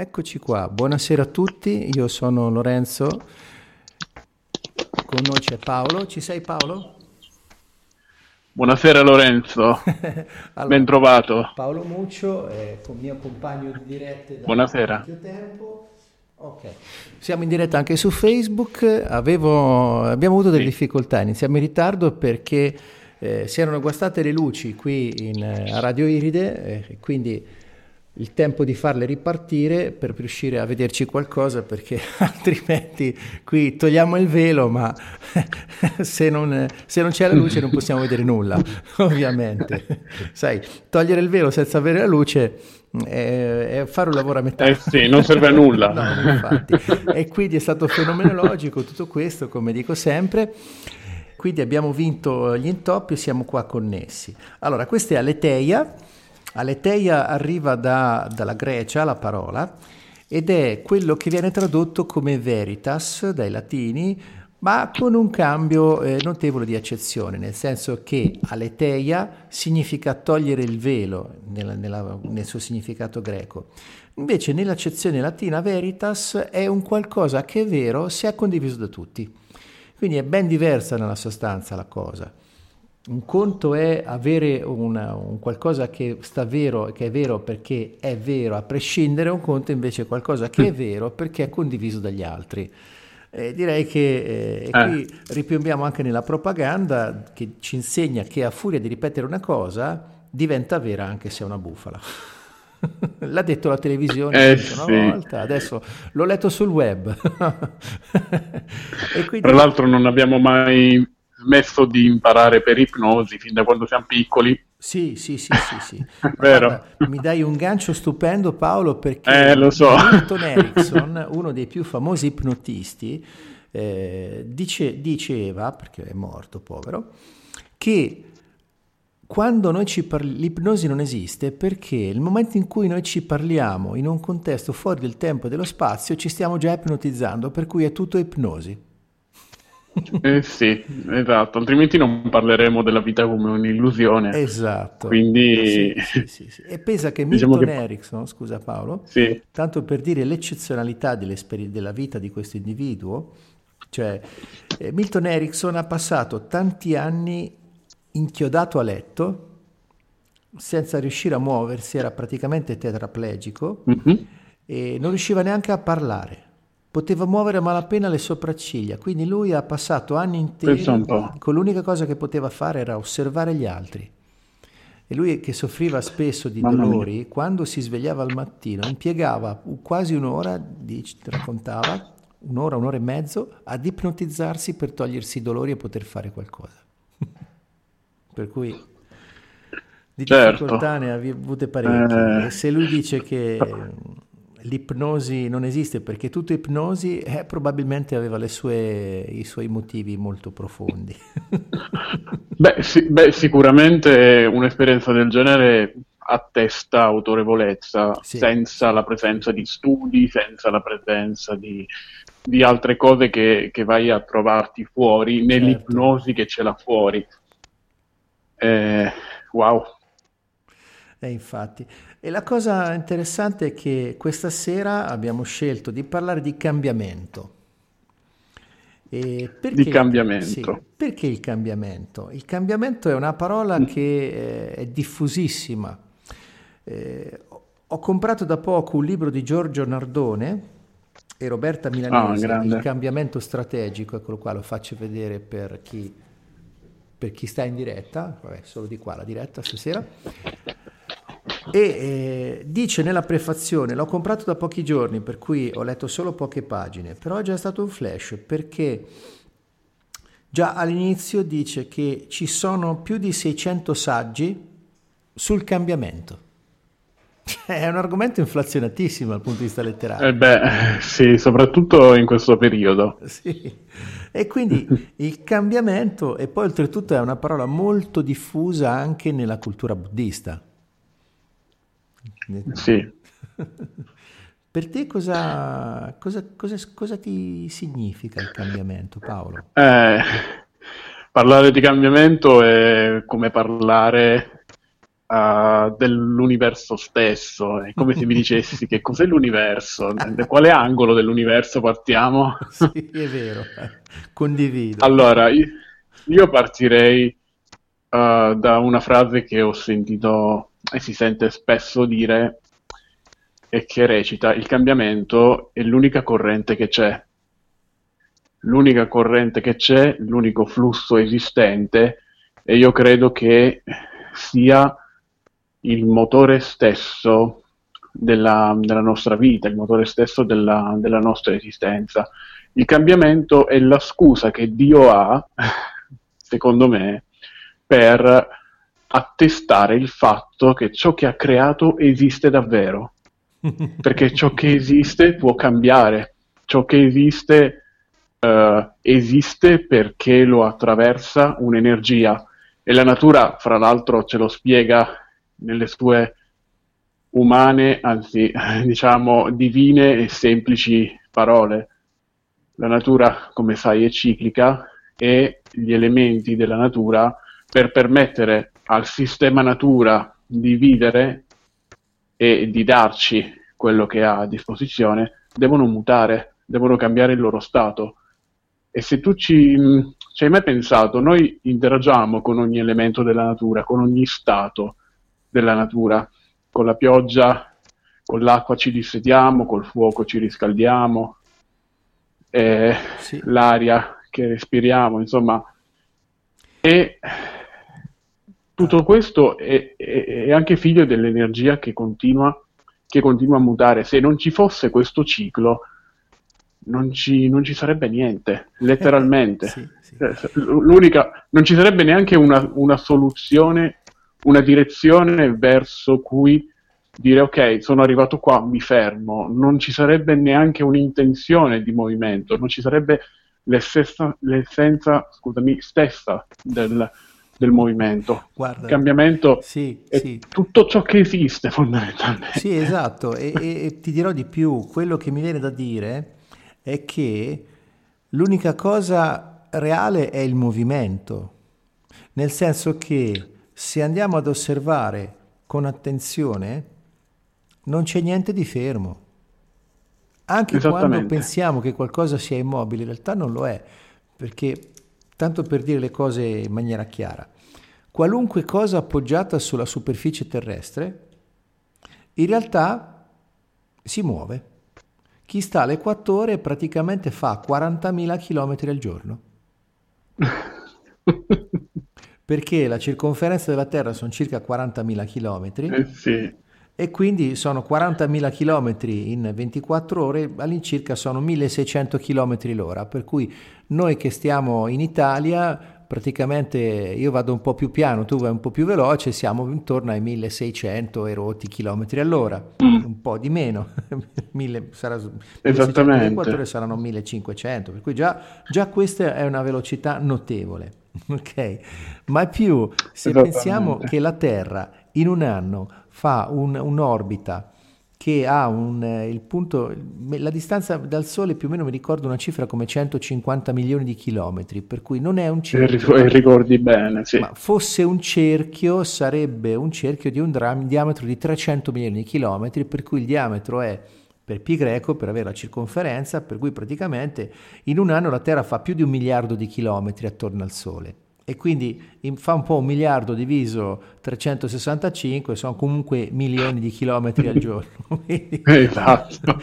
Eccoci qua, buonasera a tutti, io sono Lorenzo, con noi c'è Paolo, ci sei Paolo? Buonasera Lorenzo, allora, ben trovato. Paolo Muccio, con mio compagno di dirette da Buonasera. tempo. Ok, siamo in diretta anche su Facebook, Avevo, abbiamo avuto delle sì. difficoltà, iniziamo in ritardo perché eh, si erano guastate le luci qui in, eh, a Radio Iride, eh, quindi il tempo di farle ripartire per riuscire a vederci qualcosa perché altrimenti qui togliamo il velo ma se non, se non c'è la luce non possiamo vedere nulla ovviamente. Sai togliere il velo senza avere la luce è, è fare un lavoro a metà. Eh sì non serve a nulla. No, infatti. e quindi è stato fenomenologico tutto questo come dico sempre. Quindi abbiamo vinto gli intoppi e siamo qua connessi allora questa è Aleteia Aleteia arriva da, dalla Grecia, la parola, ed è quello che viene tradotto come veritas dai latini, ma con un cambio eh, notevole di accezione, nel senso che aleteia significa togliere il velo nella, nella, nel suo significato greco. Invece nell'accezione latina veritas è un qualcosa che è vero se è condiviso da tutti. Quindi è ben diversa nella sostanza la cosa. Un conto è avere una, un qualcosa che sta vero, che è vero perché è vero a prescindere, un conto invece è qualcosa che è vero perché è condiviso dagli altri. Eh, direi che eh, qui eh. ripiombiamo anche nella propaganda che ci insegna che a furia di ripetere una cosa diventa vera anche se è una bufala. L'ha detto la televisione eh, una sì. volta, adesso l'ho letto sul web. quindi... Tra l'altro non abbiamo mai smesso di imparare per ipnosi fin da quando siamo piccoli. Sì, sì, sì, sì, sì. Vero. Guarda, mi dai un gancio stupendo Paolo perché eh, lo so. Milton Erickson, uno dei più famosi ipnotisti, eh, dice, diceva, perché è morto povero, che quando noi ci parliamo, l'ipnosi non esiste perché il momento in cui noi ci parliamo in un contesto fuori del tempo e dello spazio ci stiamo già ipnotizzando, per cui è tutto ipnosi. Eh sì, esatto, altrimenti non parleremo della vita come un'illusione. Esatto. Quindi... Sì, sì, sì, e pensa che Milton diciamo che... Erickson, scusa Paolo, tanto per dire l'eccezionalità della vita di questo individuo, cioè eh, Milton Erickson ha passato tanti anni inchiodato a letto, senza riuscire a muoversi, era praticamente tetraplegico mm-hmm. e non riusciva neanche a parlare poteva muovere a malapena le sopracciglia, quindi lui ha passato anni interi con l'unica cosa che poteva fare era osservare gli altri. E lui che soffriva spesso di Mamma dolori, mia. quando si svegliava al mattino, impiegava quasi un'ora, raccontava, un'ora, un'ora e mezzo, ad ipnotizzarsi per togliersi i dolori e poter fare qualcosa. per cui di certo. difficoltà ne ha avute parecchie. Eh... Se lui dice che l'ipnosi non esiste perché tutta ipnosi eh, probabilmente aveva sue, i suoi motivi molto profondi. beh, sì, beh, sicuramente un'esperienza del genere attesta autorevolezza sì. senza la presenza di studi, senza la presenza di, di altre cose che, che, vai a trovarti fuori, nell'ipnosi certo. che ce l'ha fuori. Eh, wow. Eh, infatti. E la cosa interessante è che questa sera abbiamo scelto di parlare di cambiamento. Perché, di cambiamento. Sì, perché il cambiamento? Il cambiamento è una parola mm. che eh, è diffusissima. Eh, ho comprato da poco un libro di Giorgio Nardone e Roberta Milanese, ah, Il cambiamento strategico, eccolo qua, lo faccio vedere per chi, per chi sta in diretta, vabbè, solo di qua la diretta stasera e eh, dice nella prefazione, l'ho comprato da pochi giorni, per cui ho letto solo poche pagine, però è già stato un flash perché già all'inizio dice che ci sono più di 600 saggi sul cambiamento. È un argomento inflazionatissimo dal punto di vista letterario. Eh beh, sì, soprattutto in questo periodo. Sì. E quindi il cambiamento, e poi oltretutto è una parola molto diffusa anche nella cultura buddista. Sì. per te cosa, cosa, cosa, cosa, ti significa il cambiamento, Paolo? Eh, parlare di cambiamento è come parlare uh, dell'universo stesso. È come se mi dicessi che cos'è l'universo, da quale angolo dell'universo partiamo? sì, è vero, condivido. Allora, io partirei uh, da una frase che ho sentito e si sente spesso dire e che recita il cambiamento è l'unica corrente che c'è. L'unica corrente che c'è, l'unico flusso esistente e io credo che sia il motore stesso della, della nostra vita, il motore stesso della, della nostra esistenza. Il cambiamento è la scusa che Dio ha, secondo me, per attestare il fatto che ciò che ha creato esiste davvero. Perché ciò che esiste può cambiare, ciò che esiste uh, esiste perché lo attraversa un'energia. E la natura, fra l'altro, ce lo spiega nelle sue umane, anzi diciamo divine e semplici parole. La natura, come sai, è ciclica e gli elementi della natura per permettere al sistema natura di vivere e di darci quello che ha a disposizione, devono mutare, devono cambiare il loro stato. E se tu ci, ci hai mai pensato, noi interagiamo con ogni elemento della natura, con ogni stato della natura, con la pioggia, con l'acqua ci dissetiamo, col fuoco ci riscaldiamo, eh, sì. l'aria che respiriamo, insomma. E tutto questo è, è, è anche figlio dell'energia che continua, che continua, a mutare. Se non ci fosse questo ciclo, non ci, non ci sarebbe niente, letteralmente. sì, sì. Eh, l'unica, non ci sarebbe neanche una, una soluzione, una direzione verso cui dire ok, sono arrivato qua, mi fermo, non ci sarebbe neanche un'intenzione di movimento, non ci sarebbe l'essenza, l'essenza scusami, stessa del, del movimento. Guarda, il cambiamento sì, è sì. tutto ciò che esiste fondamentalmente. Sì, esatto, e, e, e ti dirò di più, quello che mi viene da dire è che l'unica cosa reale è il movimento, nel senso che se andiamo ad osservare con attenzione, non c'è niente di fermo. Anche quando pensiamo che qualcosa sia immobile, in realtà non lo è, perché Tanto per dire le cose in maniera chiara, qualunque cosa appoggiata sulla superficie terrestre, in realtà si muove. Chi sta all'equatore praticamente fa 40.000 km al giorno. Perché la circonferenza della Terra sono circa 40.000 km. Eh sì e quindi sono 40.000 km in 24 ore, all'incirca sono 1.600 km l'ora, per cui noi che stiamo in Italia, praticamente io vado un po' più piano, tu vai un po' più veloce, siamo intorno ai 1.600 erotti km all'ora, un po' di meno, 1000, sarà, Esattamente. ore saranno 1.500, per cui già, già questa è una velocità notevole. Ok, ma più se pensiamo che la Terra in un anno fa un, un'orbita che ha un, eh, il punto, la distanza dal Sole più o meno mi ricordo una cifra come 150 milioni di chilometri, per cui non è un cerchio. E ricordi bene, sì. Ma fosse un cerchio, sarebbe un cerchio di un diametro di 300 milioni di chilometri, per cui il diametro è per pi greco, per avere la circonferenza, per cui praticamente in un anno la Terra fa più di un miliardo di chilometri attorno al Sole e quindi fa un po' un miliardo diviso 365, sono comunque milioni di chilometri al giorno. esatto.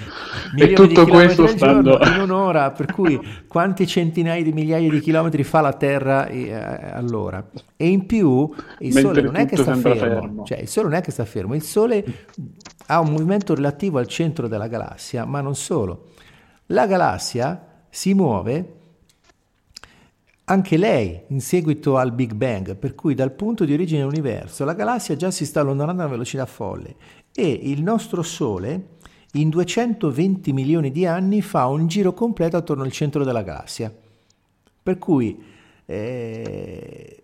e tutto questo stando... in un'ora, per cui quante centinaia di migliaia di chilometri fa la Terra eh, allora? E in più il Mentre Sole non è che sta fermo, fermo, cioè il Sole non è che sta fermo, il Sole ha un movimento relativo al centro della galassia, ma non solo. La galassia si muove anche lei in seguito al Big Bang, per cui dal punto di origine dell'universo la galassia già si sta allontanando a una velocità folle e il nostro Sole in 220 milioni di anni fa un giro completo attorno al centro della galassia. Per cui, eh,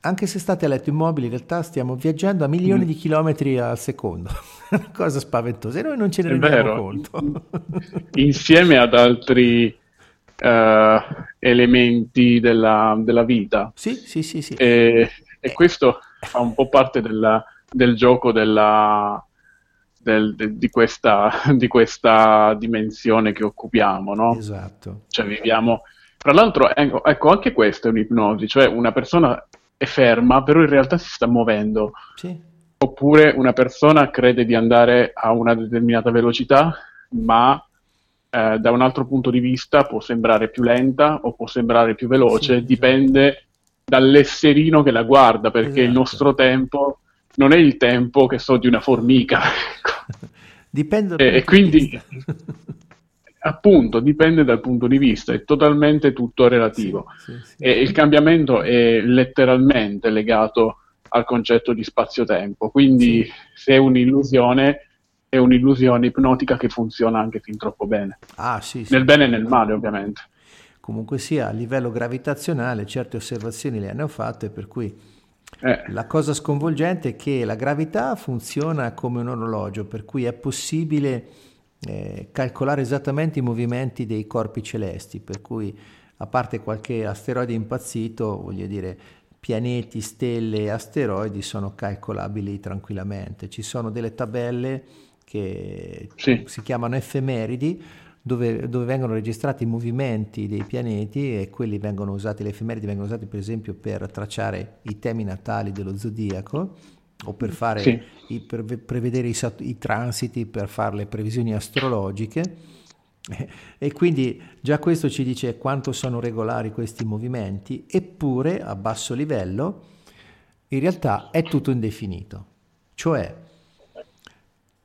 anche se state a letto immobili, in realtà stiamo viaggiando a milioni mm. di chilometri al secondo. Una cosa spaventosa e noi non ce ne rendiamo conto. Insieme ad altri uh, elementi della, della, vita. Sì, sì, sì. sì. E, e, questo fa un po' parte della, del gioco della, del, de, di, questa, di, questa, dimensione che occupiamo, no? Esatto. Cioè viviamo... Tra l'altro, ecco, ecco, anche questo è un'ipnosi, cioè una persona è ferma, però in realtà si sta muovendo. Sì. Oppure una persona crede di andare a una determinata velocità, ma eh, da un altro punto di vista può sembrare più lenta o può sembrare più veloce, sì, dipende dall'esserino che la guarda, perché esatto. il nostro tempo non è il tempo che so di una formica. Ecco. Dipende e, e quindi appunto dipende dal punto di vista, è totalmente tutto relativo. Sì, sì. E il cambiamento è letteralmente legato al concetto di spazio-tempo, quindi se è un'illusione è un'illusione ipnotica che funziona anche fin troppo bene. Ah, sì, Nel bene e nel male, ovviamente. Comunque sia, a livello gravitazionale certe osservazioni le hanno fatte, per cui eh. La cosa sconvolgente è che la gravità funziona come un orologio, per cui è possibile eh, calcolare esattamente i movimenti dei corpi celesti, per cui a parte qualche asteroide impazzito, voglio dire, pianeti, stelle e asteroidi sono calcolabili tranquillamente. Ci sono delle tabelle che sì. si chiamano effemeridi, dove, dove, vengono registrati i movimenti dei pianeti e quelli vengono usati, le effemeridi vengono usati per esempio per tracciare i temi natali dello zodiaco o per, fare sì. i, per prevedere i, i, transiti, per fare le previsioni astrologiche. E quindi già questo ci dice quanto sono regolari questi movimenti, eppure a basso livello in realtà è tutto indefinito. Cioè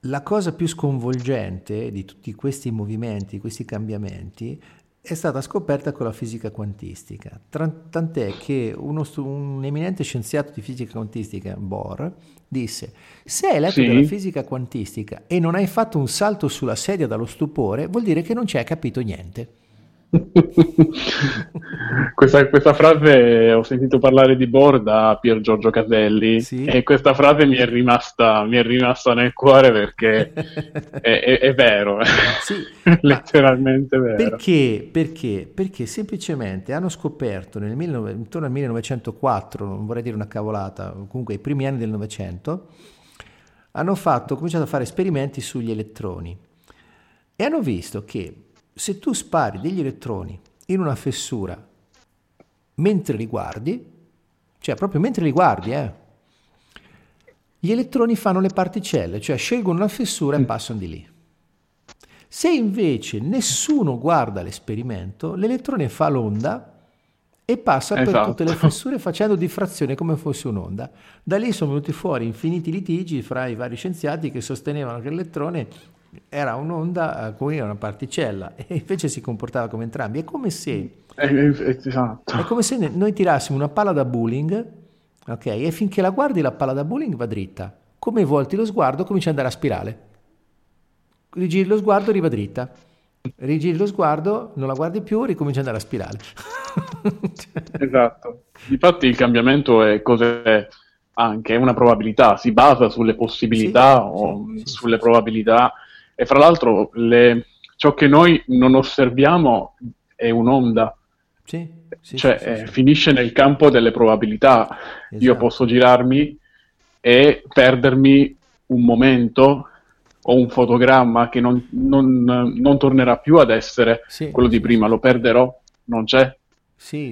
la cosa più sconvolgente di tutti questi movimenti, questi cambiamenti, è stata scoperta con la fisica quantistica. Tant'è che uno, un eminente scienziato di fisica quantistica, Bohr, disse: Se hai letto sì. della fisica quantistica e non hai fatto un salto sulla sedia dallo stupore, vuol dire che non ci hai capito niente. questa, questa, frase ho sentito parlare di Bohr da Pier Giorgio Caselli sì. e questa frase mi è rimasta, mi è rimasta nel cuore perché è, è, è, vero, sì, letteralmente vero. Perché? Perché? Perché semplicemente hanno scoperto nel 19, intorno al 1904, non vorrei dire una cavolata, comunque i primi anni del Novecento, hanno fatto, cominciato a fare esperimenti sugli elettroni e hanno visto che se tu spari degli elettroni in una fessura mentre li guardi, cioè proprio mentre li guardi, eh, gli elettroni fanno le particelle, cioè scelgono una fessura e passano di lì. Se invece nessuno guarda l'esperimento, l'elettrone fa l'onda e passa esatto. per tutte le fessure facendo diffrazione come fosse un'onda. Da lì sono venuti fuori infiniti litigi fra i vari scienziati che sostenevano che l'elettrone era un'onda, come era una particella, e invece si comportava come entrambi. È come se, esatto. è come se noi tirassimo una palla da bowling, ok? E finché la guardi la palla da bowling va dritta. Come volti lo sguardo comincia ad andare a spirale. Rigiri lo sguardo, arriva dritta. Rigiri lo sguardo, non la guardi più, ricomincia ad andare a spirale. esatto. Infatti il cambiamento è cos'è anche una probabilità, si basa sulle possibilità sì, o sì, sulle sì, probabilità e fra l'altro le, ciò che noi non osserviamo è un'onda, sì, sì, cioè sì, eh, finisce nel campo delle probabilità. Esatto. Io posso girarmi e perdermi un momento o un fotogramma che non, non, non tornerà più ad essere quello di prima, lo perderò, non c'è.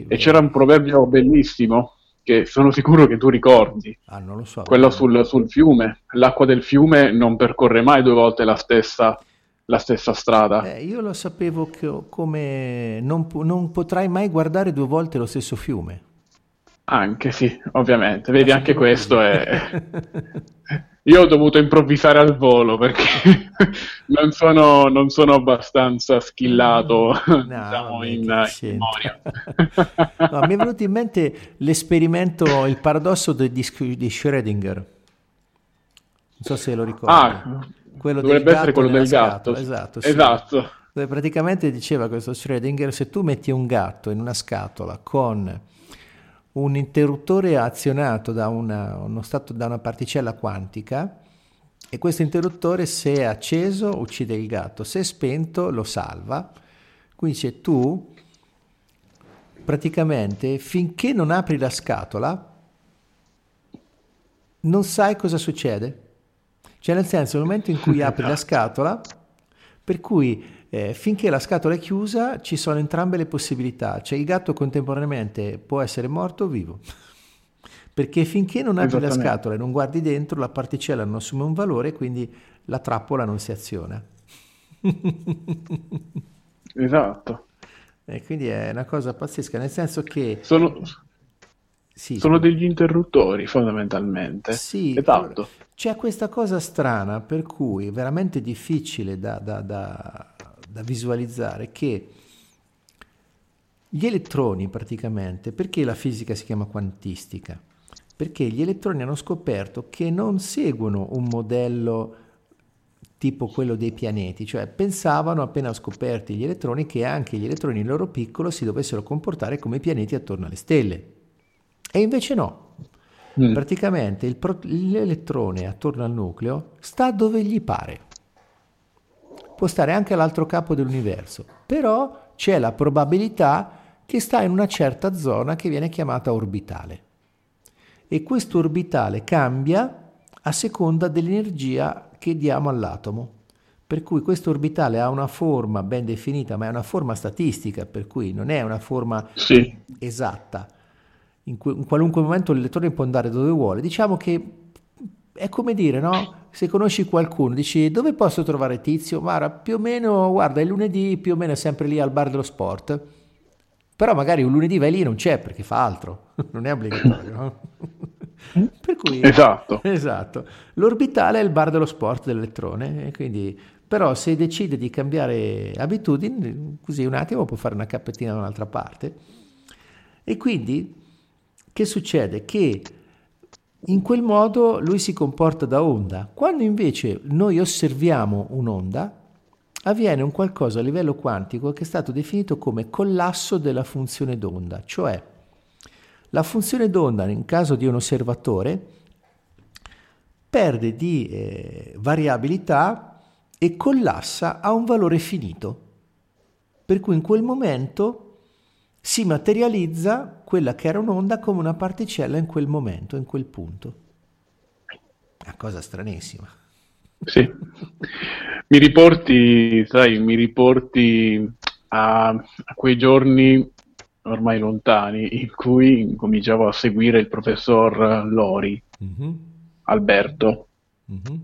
e c'era un proverbio bellissimo che sono sicuro che tu ricordi. Ah, non lo so. Quello sul, sul, fiume. L'acqua del fiume non percorre mai due volte la stessa, la stessa strada. Eh, io lo sapevo che, come non, non potrai mai guardare due volte lo stesso fiume. Anche sì, ovviamente. Vedi, anche questo è... Io ho dovuto improvvisare al volo perché non, sono, non, sono, abbastanza skillato no, diciamo, in, in memoria. no, mi è venuto in mente l'esperimento, il paradosso di, di Schrödinger. Non so se lo ricordi. Ah, quello dovrebbe essere quello del gatto. Scatola. Esatto. Sì. esatto. Dove praticamente diceva questo Schrödinger, se tu metti un gatto in una scatola con un interruttore azionato da una, stato, da una particella quantica e questo interruttore se è acceso uccide il gatto, se è spento lo salva. Quindi c'è tu praticamente finché non apri la scatola non sai cosa succede. Cioè nel senso, nel momento in cui apri la scatola, per cui eh, finché la scatola è chiusa ci sono entrambe le possibilità, cioè il gatto contemporaneamente può essere morto o vivo. Perché finché non apri la scatola e non guardi dentro, la particella non assume un valore, quindi la trappola non si aziona. esatto. E quindi è una cosa pazzesca, nel senso che... Sono, sì, sono degli interruttori fondamentalmente. Sì, esatto. C'è questa cosa strana per cui è veramente difficile da, da, da, da visualizzare che gli elettroni praticamente, perché la fisica si chiama quantistica? Perché gli elettroni hanno scoperto che non seguono un modello tipo quello dei pianeti, cioè pensavano appena scoperti gli elettroni che anche gli elettroni in loro piccolo si dovessero comportare come i pianeti attorno alle stelle. E invece no. Mm. Praticamente pro- l'elettrone attorno al nucleo sta dove gli pare. Può stare anche all'altro capo dell'universo, però c'è la probabilità che sta in una certa zona che viene chiamata orbitale. E questo orbitale cambia a seconda dell'energia che diamo all'atomo. Per cui questo orbitale ha una forma ben definita, ma è una forma statistica, per cui non è una forma sì. esatta. In, in, qualunque momento l'elettrone può andare dove vuole. Diciamo che è come dire, no? Se conosci qualcuno, dici dove posso trovare Tizio? Guarda, più o meno, guarda, il lunedì più o meno è sempre lì al bar dello sport. Però magari un lunedì vai lì e non c'è perché fa altro, non è obbligatorio, no? per cui, esatto. esatto. L'orbitale è il bar dello sport dell'elettrone, quindi, però se decide di cambiare abitudini, così un attimo può fare una cappettina da un'altra parte. E quindi che succede? Che in quel modo lui si comporta da onda. Quando invece noi osserviamo un'onda, avviene un qualcosa a livello quantico che è stato definito come collasso della funzione d'onda, cioè la funzione d'onda in caso di un osservatore perde di eh, variabilità e collassa a un valore finito, per cui in quel momento si materializza quella che era un'onda come una particella in quel momento, in quel punto. Una cosa stranissima. Sì. Mi riporti, sai, mi riporti a, a quei giorni ormai lontani in cui cominciavo a seguire il professor Lori, mm-hmm. Alberto. Mm-hmm.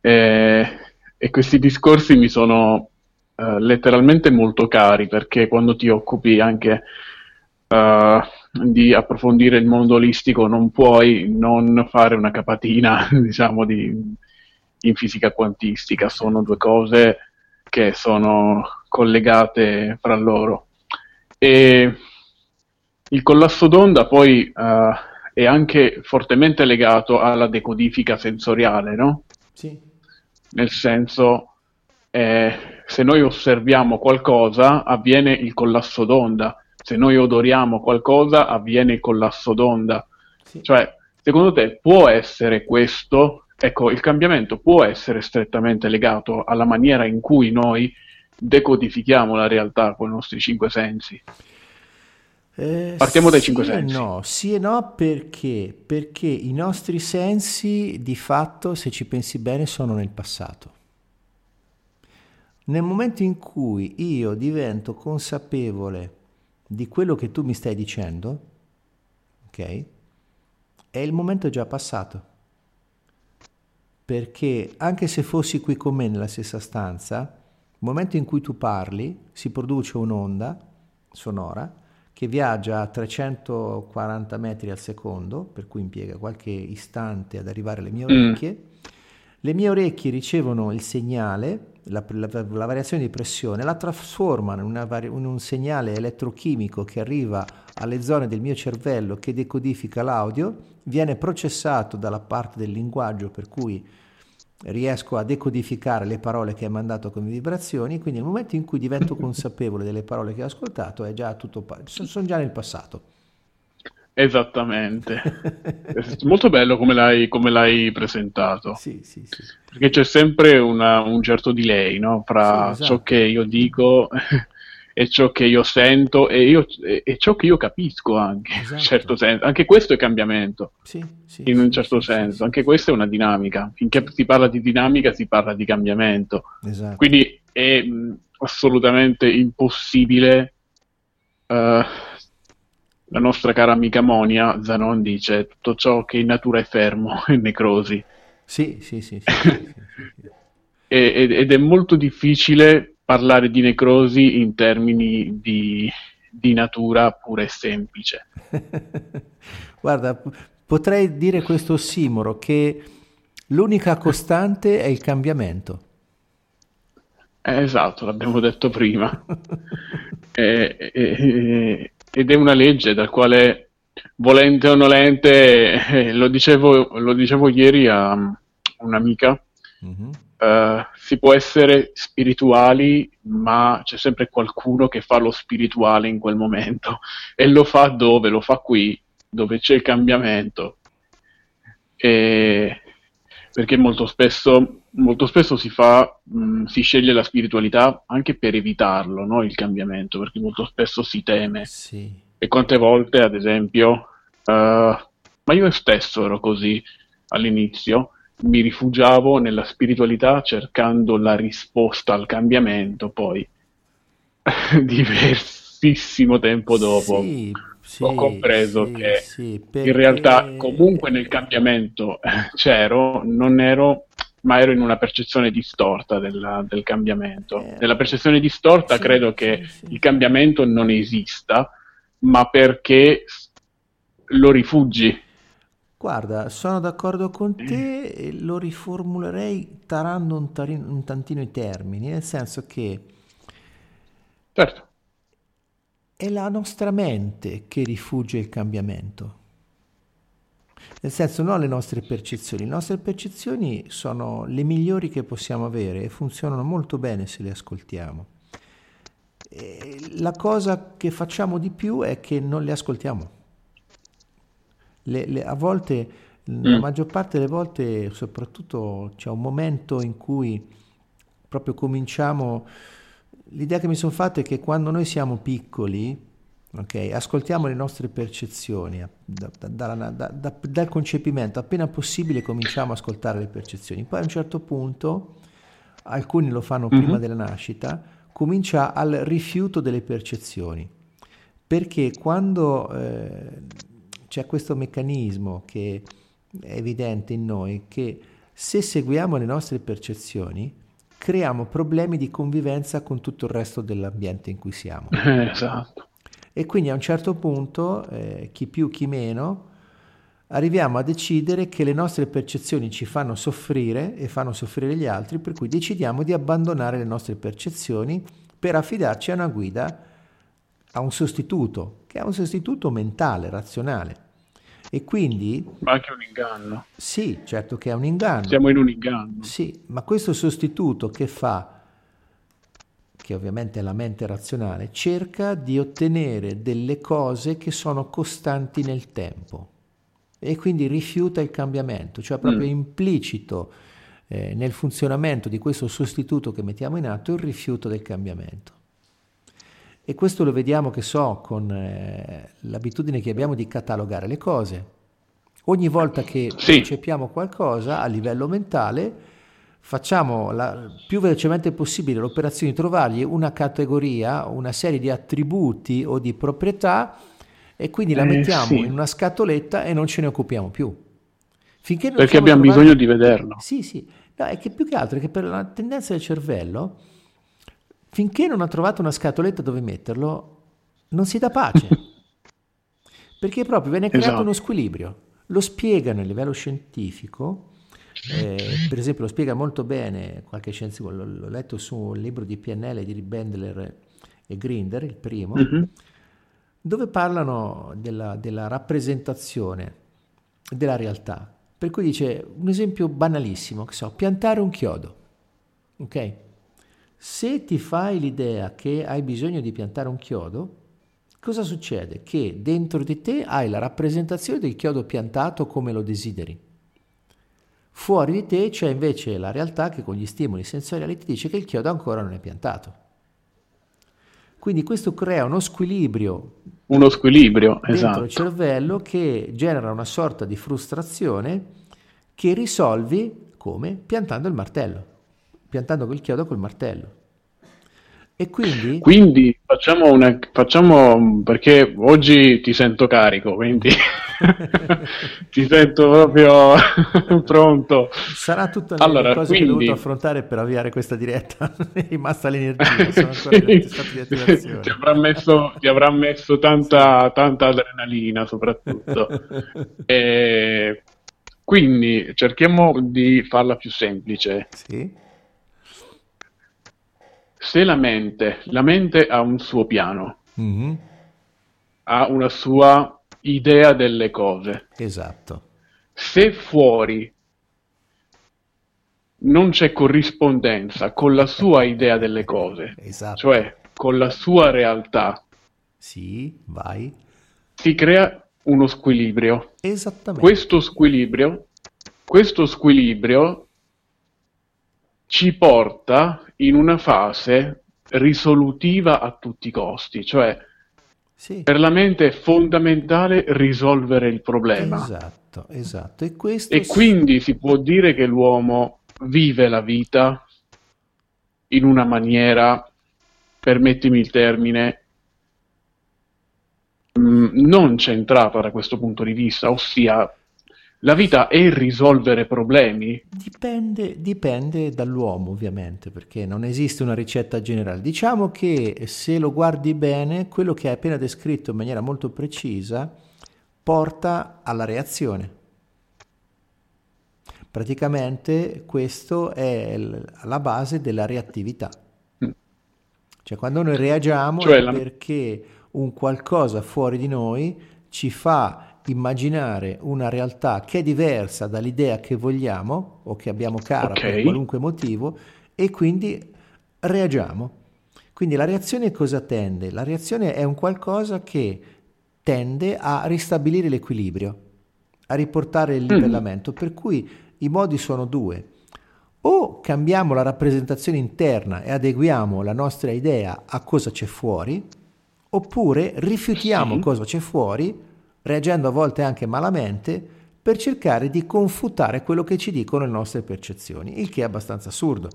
E, e, questi discorsi mi sono uh, letteralmente molto cari perché quando ti occupi anche uh, di approfondire il mondo olistico non puoi non fare una capatina, diciamo, di, in fisica quantistica. Sono due cose che sono collegate fra loro. E il collasso d'onda poi uh, è anche fortemente legato alla decodifica sensoriale, no? Sì. Nel senso, eh, se noi osserviamo qualcosa, avviene il collasso d'onda. Se noi odoriamo qualcosa, avviene il collasso d'onda. Sì. Cioè, secondo te può essere questo? Ecco, il cambiamento può essere strettamente legato alla maniera in cui noi decodifichiamo la realtà con i nostri cinque sensi. Eh, Partiamo dai sì cinque sensi. No, sì e no perché? Perché i nostri sensi di fatto, se ci pensi bene, sono nel passato. Nel momento in cui io divento consapevole di quello che tu mi stai dicendo, ok? È il momento già passato. Perché anche se fossi qui con me nella stessa stanza, nel momento in cui tu parli si produce un'onda sonora che viaggia a 340 metri al secondo, per cui impiega qualche istante ad arrivare alle mie mm. orecchie. Mm. Le mie orecchie ricevono il segnale, la, la, la variazione di pressione, la trasformano in, vari, in, un segnale elettrochimico che arriva alle zone del mio cervello che decodifica l'audio, viene processato dalla parte del linguaggio per cui riesco a decodificare le parole che hai mandato come vibrazioni, quindi nel momento in cui divento consapevole delle parole che ho ascoltato, è già tutto, sono già nel passato. Esattamente. Molto bello come l'hai, come l'hai presentato. Sì, sì, sì. Perché c'è sempre una, un certo delay no? fra esatto. ciò che io dico è ciò che io sento e, io, è ciò che io capisco anche, esatto. in un certo senso. Anche questo è cambiamento, sì, sì, in un certo senso. Anche questa è una dinamica. Finché si parla di dinamica si parla di cambiamento. Esatto. Quindi è mh, assolutamente impossibile. Uh, la nostra cara amica Monia, Zanon dice tutto ciò che in natura è fermo è necrosi. Sì, sì, sì. sì ed è molto difficile parlare di necrosi in termini di, di natura pura e semplice. Guarda, potrei dire questo ossimoro, che l'unica costante è il cambiamento. Eh, esatto, l'abbiamo detto prima. eh, eh, ed è una legge dal quale, volente o nolente, eh, lo, dicevo, lo dicevo ieri a un'amica, mm-hmm. Uh, si può essere spirituali, ma c'è sempre qualcuno che fa lo spirituale in quel momento e lo fa dove? Lo fa qui, dove c'è il cambiamento. E... Perché molto spesso, molto spesso si, fa, mh, mm, si sceglie la spiritualità anche per evitarlo, no? il cambiamento, perché molto spesso si teme. Sì. E quante volte, ad esempio, uh, ma io stesso ero così all'inizio, mi rifugiavo nella spiritualità cercando la risposta al cambiamento, poi diversissimo tempo dopo sì, sì, ho compreso sì, che perché... in realtà comunque nel cambiamento eh, c'ero, non ero, ma ero in una percezione distorta della, del cambiamento. Eh, Nella percezione distorta credo che il cambiamento non esista, ma perché lo rifugi Guarda, sono d'accordo con te e lo riformulerei tarando un, tarino, un tantino i termini, nel senso che certo. È la nostra mente che rifugge il cambiamento. Nel senso, non le nostre percezioni. Le nostre percezioni sono le migliori che possiamo avere e funzionano molto bene se le ascoltiamo. E la cosa che facciamo di più è che non le ascoltiamo le, le, a volte, mm. la maggior parte delle volte, soprattutto c'è un momento in cui proprio cominciamo, l'idea che mi sono fatta è che quando noi siamo piccoli, Okay, ascoltiamo le nostre percezioni da, da, da, dal concepimento, appena possibile cominciamo ad ascoltare le percezioni. Poi a un certo punto, alcuni lo fanno mm-hmm. prima della nascita, comincia al rifiuto delle percezioni. Perché quando eh, c'è questo meccanismo che è evidente in noi che se seguiamo le nostre percezioni creiamo problemi di convivenza con tutto il resto dell'ambiente in cui siamo. esatto. E quindi a un certo punto, eh, chi più chi meno, arriviamo a decidere che le nostre percezioni ci fanno soffrire e fanno soffrire gli altri, per cui decidiamo di abbandonare le nostre percezioni per affidarci a una guida, a un sostituto, che è un sostituto mentale, razionale. E quindi... Ma anche un inganno. Sì, certo che è un inganno. Siamo in un inganno. Sì, ma questo sostituto che fa, che ovviamente è la mente razionale, cerca di ottenere delle cose che sono costanti nel tempo e quindi rifiuta il cambiamento, cioè proprio mm. implicito eh, nel funzionamento di questo sostituto che mettiamo in atto il rifiuto del cambiamento. E questo lo vediamo, che so, con eh, l'abitudine che abbiamo di catalogare le cose. Ogni volta che sì. percepiamo qualcosa a livello mentale, facciamo la, più velocemente possibile l'operazione di trovargli una categoria, una serie di attributi o di proprietà e quindi la eh, mettiamo sì. in una scatoletta e non ce ne occupiamo più. Perché abbiamo trovati... bisogno di vederlo. Sì, sì. No, è che più che altro è che per la tendenza del cervello finché non ha trovato una scatoletta dove metterlo, non si dà pace. Perché proprio viene creato esatto. uno squilibrio. Lo spiegano a livello scientifico, eh, per esempio lo spiega molto bene qualche scienziato, l'ho, l'ho letto su un libro di PNL di Bendler e Grinder, il primo, mm-hmm. dove parlano della, della rappresentazione della realtà. Per cui dice un esempio banalissimo, che so, piantare un chiodo. Ok? Se ti fai l'idea che hai bisogno di piantare un chiodo, cosa succede? Che dentro di te hai la rappresentazione del chiodo piantato come lo desideri. Fuori di te c'è invece la realtà che con gli stimoli sensoriali ti dice che il chiodo ancora non è piantato. Quindi questo crea uno squilibrio. Uno squilibrio, dentro esatto. il cervello che genera una sorta di frustrazione che risolvi come? Piantando il martello, piantando quel chiodo col martello. E quindi? Quindi facciamo una, facciamo, perché oggi ti sento carico, quindi ti sento proprio pronto. Sarà tutte le allora, cose quindi... che ho dovuto affrontare per avviare questa diretta, è rimasta l'energia, sono ancora sì, ti avrà messo, ti avrà messo tanta, tanta adrenalina soprattutto. e, quindi cerchiamo di farla più semplice. Sì se la mente, la mente ha un suo piano, mm-hmm. ha una sua idea delle cose. Esatto. Se fuori non c'è corrispondenza con la sua idea delle cose, esatto. cioè con la sua realtà, sì, vai. Si crea uno squilibrio. Esattamente. Questo squilibrio, questo squilibrio ci porta in una fase risolutiva a tutti i costi, cioè sì. per la mente è fondamentale risolvere il problema. Esatto, esatto. E, questo e quindi si può dire che l'uomo vive la vita in una maniera, permettimi il termine, mm, non centrata da questo punto di vista, ossia la vita è risolvere problemi? Dipende, dipende, dall'uomo ovviamente, perché non esiste una ricetta generale. Diciamo che se lo guardi bene, quello che hai appena descritto in maniera molto precisa porta alla reazione. Praticamente questo è la base della reattività. Mm. Cioè quando noi reagiamo cioè, la... perché un qualcosa fuori di noi ci fa immaginare una realtà che è diversa dall'idea che vogliamo o che abbiamo cara okay. per qualunque motivo e quindi reagiamo. Quindi la reazione cosa tende? La reazione è un qualcosa che tende a ristabilire l'equilibrio, a riportare il mm. livellamento, mm. per cui i modi sono due. O cambiamo la rappresentazione interna e adeguiamo la nostra idea a cosa c'è fuori, oppure rifiutiamo sì. cosa c'è fuori reagendo a volte anche malamente, per cercare di confutare quello che ci dicono le nostre percezioni, il che è abbastanza assurdo.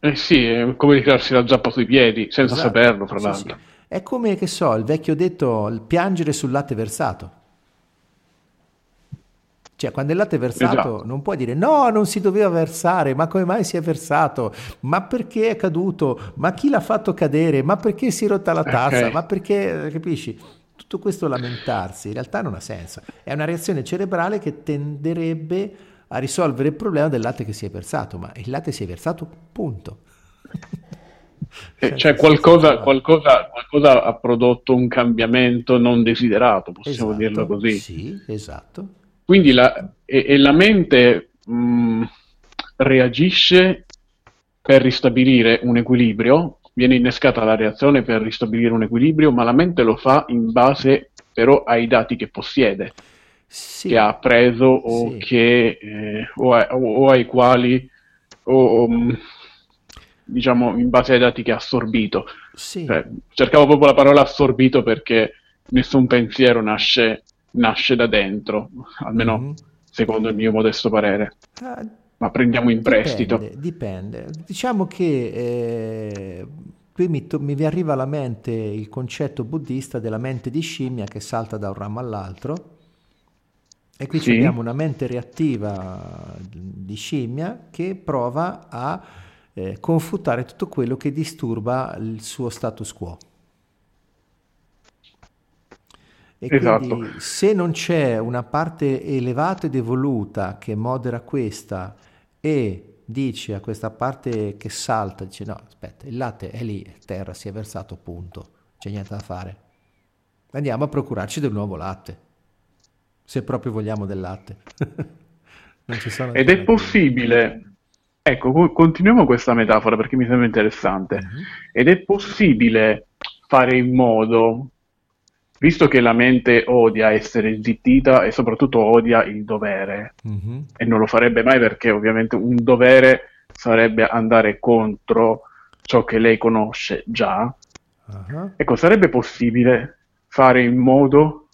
Eh sì, è come ritirarsi la zappa sui piedi, senza esatto. saperlo, fra sì, l'altro. Sì. È come, che so, il vecchio detto, il piangere sul latte versato. Cioè, quando il latte è versato esatto. non puoi dire no, non si doveva versare, ma come mai si è versato? Ma perché è caduto? Ma chi l'ha fatto cadere? Ma perché si è rotta la tazza? Okay. Ma perché, capisci? Tutto questo lamentarsi in realtà non ha senso, è una reazione cerebrale che tenderebbe a risolvere il problema del latte che si è versato, ma il latte si è versato, punto. Eh, cioè qualcosa, qualcosa, qualcosa, ha prodotto un cambiamento non desiderato, possiamo esatto, dirlo così. Sì, esatto. Quindi la, e, e la mente mh, reagisce per ristabilire un equilibrio viene innescata la reazione per ristabilire un equilibrio, ma la mente lo fa in base però ai dati che possiede, sì. che ha appreso o, sì. che, eh, o, a, o, ai quali, o, mm, diciamo in base ai dati che ha assorbito. Sì. Cioè, cercavo proprio la parola assorbito perché nessun pensiero nasce, nasce da dentro, almeno mm-hmm. secondo il mio modesto parere. Uh, ma prendiamo in prestito. Dipende, dipende. Diciamo che eh, qui mi, mi, arriva alla mente il concetto buddista della mente di scimmia che salta da un ramo all'altro. E qui sì. abbiamo una mente reattiva di scimmia che prova a eh, confutare tutto quello che disturba il suo status quo. E esatto. quindi se non c'è una parte elevata ed evoluta che modera questa e dice a questa parte che salta, dice no, aspetta, il latte è lì, terra si è versato, punto, c'è niente da fare. Andiamo a procurarci del nuovo latte, se proprio vogliamo del latte. Ed è possibile, ecco, continuiamo questa metafora perché mi sembra interessante, uh-huh. ed è possibile fare in modo visto che la mente odia essere zittita e soprattutto odia il dovere, mm-hmm. e non lo farebbe mai perché ovviamente un dovere sarebbe andare contro ciò che lei conosce già, uh-huh. ecco, sarebbe possibile fare in modo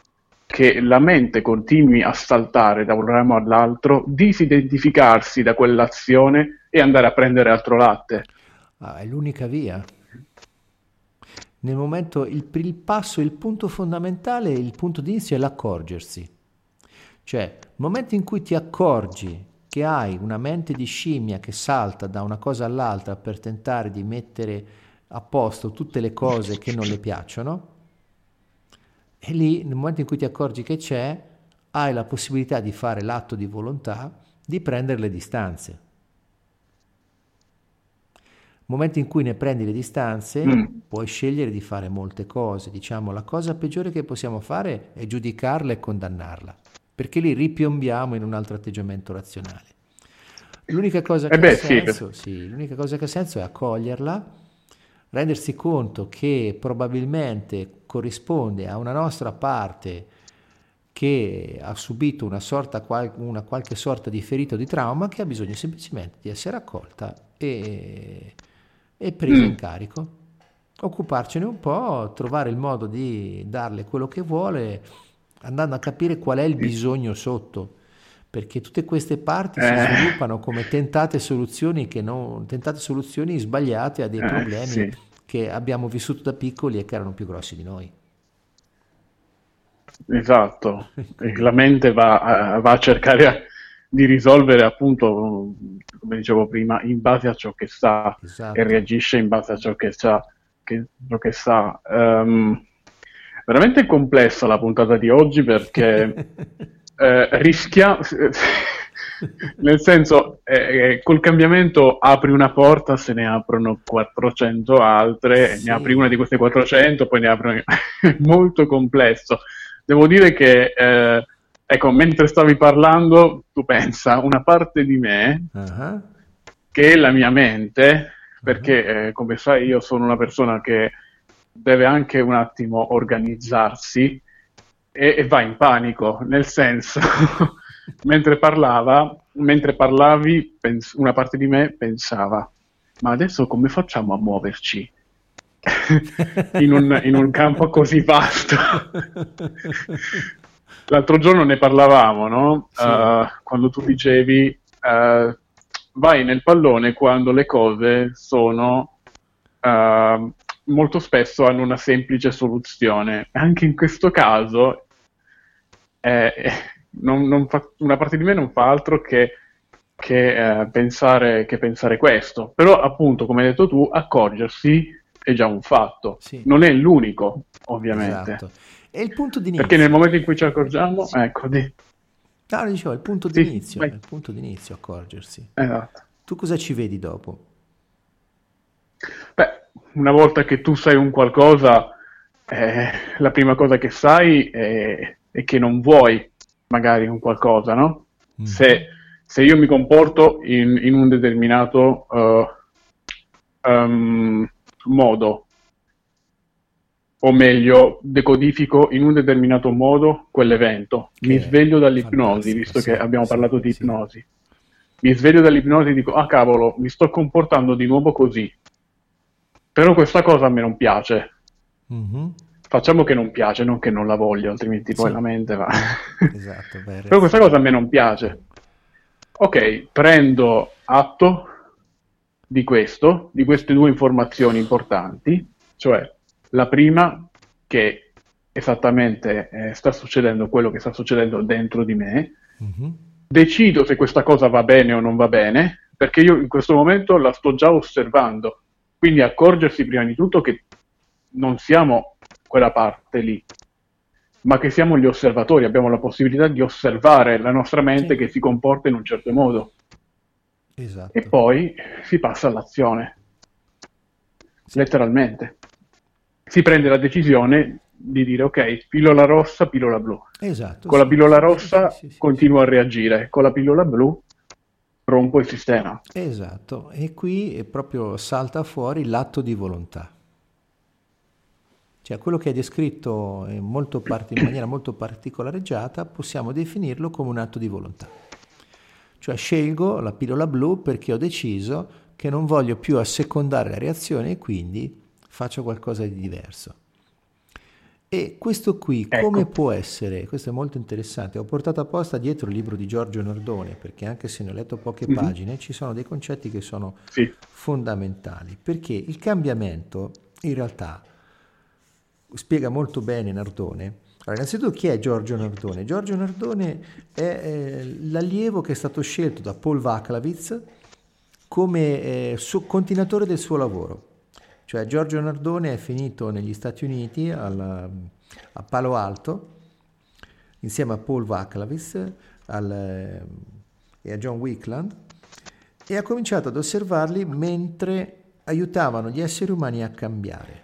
che la mente continui a saltare da un ramo all'altro, disidentificarsi da quell'azione e andare a prendere altro latte. Ah, è l'unica via. Nel momento, il, il passo, il punto fondamentale, il punto di inizio è l'accorgersi. Cioè, nel momento in cui ti accorgi che hai una mente di scimmia che salta da una cosa all'altra per tentare di mettere a posto tutte le cose che non le piacciono, e lì, nel momento in cui ti accorgi che c'è, hai la possibilità di fare l'atto di volontà di prendere le distanze. Momento in cui ne prendi le distanze, mm. puoi scegliere di fare molte cose. Diciamo, la cosa peggiore che possiamo fare è giudicarla e condannarla, perché lì ripiombiamo in un altro atteggiamento razionale. L'unica cosa che, eh beh, ha, senso, sì. Sì, l'unica cosa che ha senso è accoglierla rendersi conto che probabilmente corrisponde a una nostra parte che ha subito una, sorta, una qualche sorta di ferito di trauma che ha bisogno semplicemente di essere accolta e, e presa mm. in carico. Occuparcene un po', trovare il modo di darle quello che vuole, andando a capire qual è il bisogno sotto perché tutte queste parti eh. si sviluppano come tentate soluzioni, non, tentate soluzioni sbagliate a dei eh, problemi sì. che abbiamo vissuto da piccoli e che erano più grossi di noi. Esatto, la mente va, va a cercare di risolvere appunto, come dicevo prima, in base a ciò che sa esatto. e reagisce in base a ciò che sa. Che, ciò che sa. Um, veramente complessa la puntata di oggi perché eh, rischia, nel senso, eh, eh, col cambiamento apri una porta, se ne aprono 400 altre, sì. ne apri una di queste 400, poi ne apri molto complesso. Devo dire che, eh, ecco, mentre stavi parlando, tu pensa, una parte di me, uh-huh. che è la mia mente, perché eh, come sai io sono una persona che deve anche un attimo organizzarsi, e, e va in panico, nel senso, mentre parlava, mentre parlavi, pens- una parte di me pensava, ma adesso come facciamo a muoverci? in, un, in un campo così vasto. L'altro giorno ne parlavamo, no? Sì. Uh, quando tu dicevi uh, vai nel pallone quando le cose sono uh, molto spesso hanno una semplice soluzione. Anche in questo caso, eh, non, non fa, una parte di me non fa altro che, che, eh, pensare, che, pensare, questo. Però, appunto, come hai detto tu, accorgersi è già un fatto. Sì. Non è l'unico, ovviamente. Esatto. E il punto di inizio. Perché nel momento in cui ci accorgiamo, sì. ecco, di... No, dicevo, è il punto di sì, inizio, è il punto di inizio accorgersi. Esatto. Tu cosa ci vedi dopo? Beh, una volta che tu sai un qualcosa, eh, la prima cosa che sai è, è, che non vuoi magari un qualcosa, no? Mm. Se, se, io mi comporto in, in un determinato uh, um, modo, o meglio, decodifico in un determinato modo quell'evento, che mi sveglio dall'ipnosi, visto che abbiamo sì, parlato di ipnosi. Mi sveglio dall'ipnosi e dico, ah cavolo, mi sto comportando di nuovo così però questa cosa a me non piace. Mm-hmm. Facciamo che non piace, non che non la voglio, altrimenti poi sì. la mente va. esatto, Però questa cosa a me non piace. Ok, prendo atto di questo, di queste due informazioni importanti, cioè la prima che esattamente eh, sta succedendo quello che sta succedendo dentro di me, mm-hmm. decido se questa cosa va bene o non va bene, perché io in questo momento la sto già osservando quindi accorgersi prima di tutto che non siamo quella parte lì, ma che siamo gli osservatori, abbiamo la possibilità di osservare la nostra mente sì. che si comporta in un certo modo. Esatto. E poi si passa all'azione, sì. letteralmente. Si prende la decisione di dire ok, pillola rossa, pillola blu. Esatto, con sì, la pillola rossa continuo a reagire, con la pillola blu rompo il sistema. Esatto, e qui proprio salta fuori l'atto di volontà. Cioè quello che è descritto in, molto part- in maniera molto particolareggiata possiamo definirlo come un atto di volontà. Cioè scelgo la pillola blu perché ho deciso che non voglio più assecondare la reazione e quindi faccio qualcosa di diverso. E questo qui ecco. come può essere? Questo è molto interessante. Ho portato apposta dietro il libro di Giorgio Nardone perché anche se ne ho letto poche mm-hmm. pagine ci sono dei concetti che sono sì. fondamentali. Perché il cambiamento in realtà spiega molto bene Nardone. Allora, innanzitutto chi è Giorgio Nardone? Giorgio Nardone è eh, l'allievo che è stato scelto da Paul Vaclavitz come eh, su- continuatore del suo lavoro. Cioè Giorgio Nardone è finito negli Stati Uniti alla, a Palo Alto insieme a Paul Vaclavis al, eh, e a John Wickland e ha cominciato ad osservarli mentre aiutavano gli esseri umani a cambiare.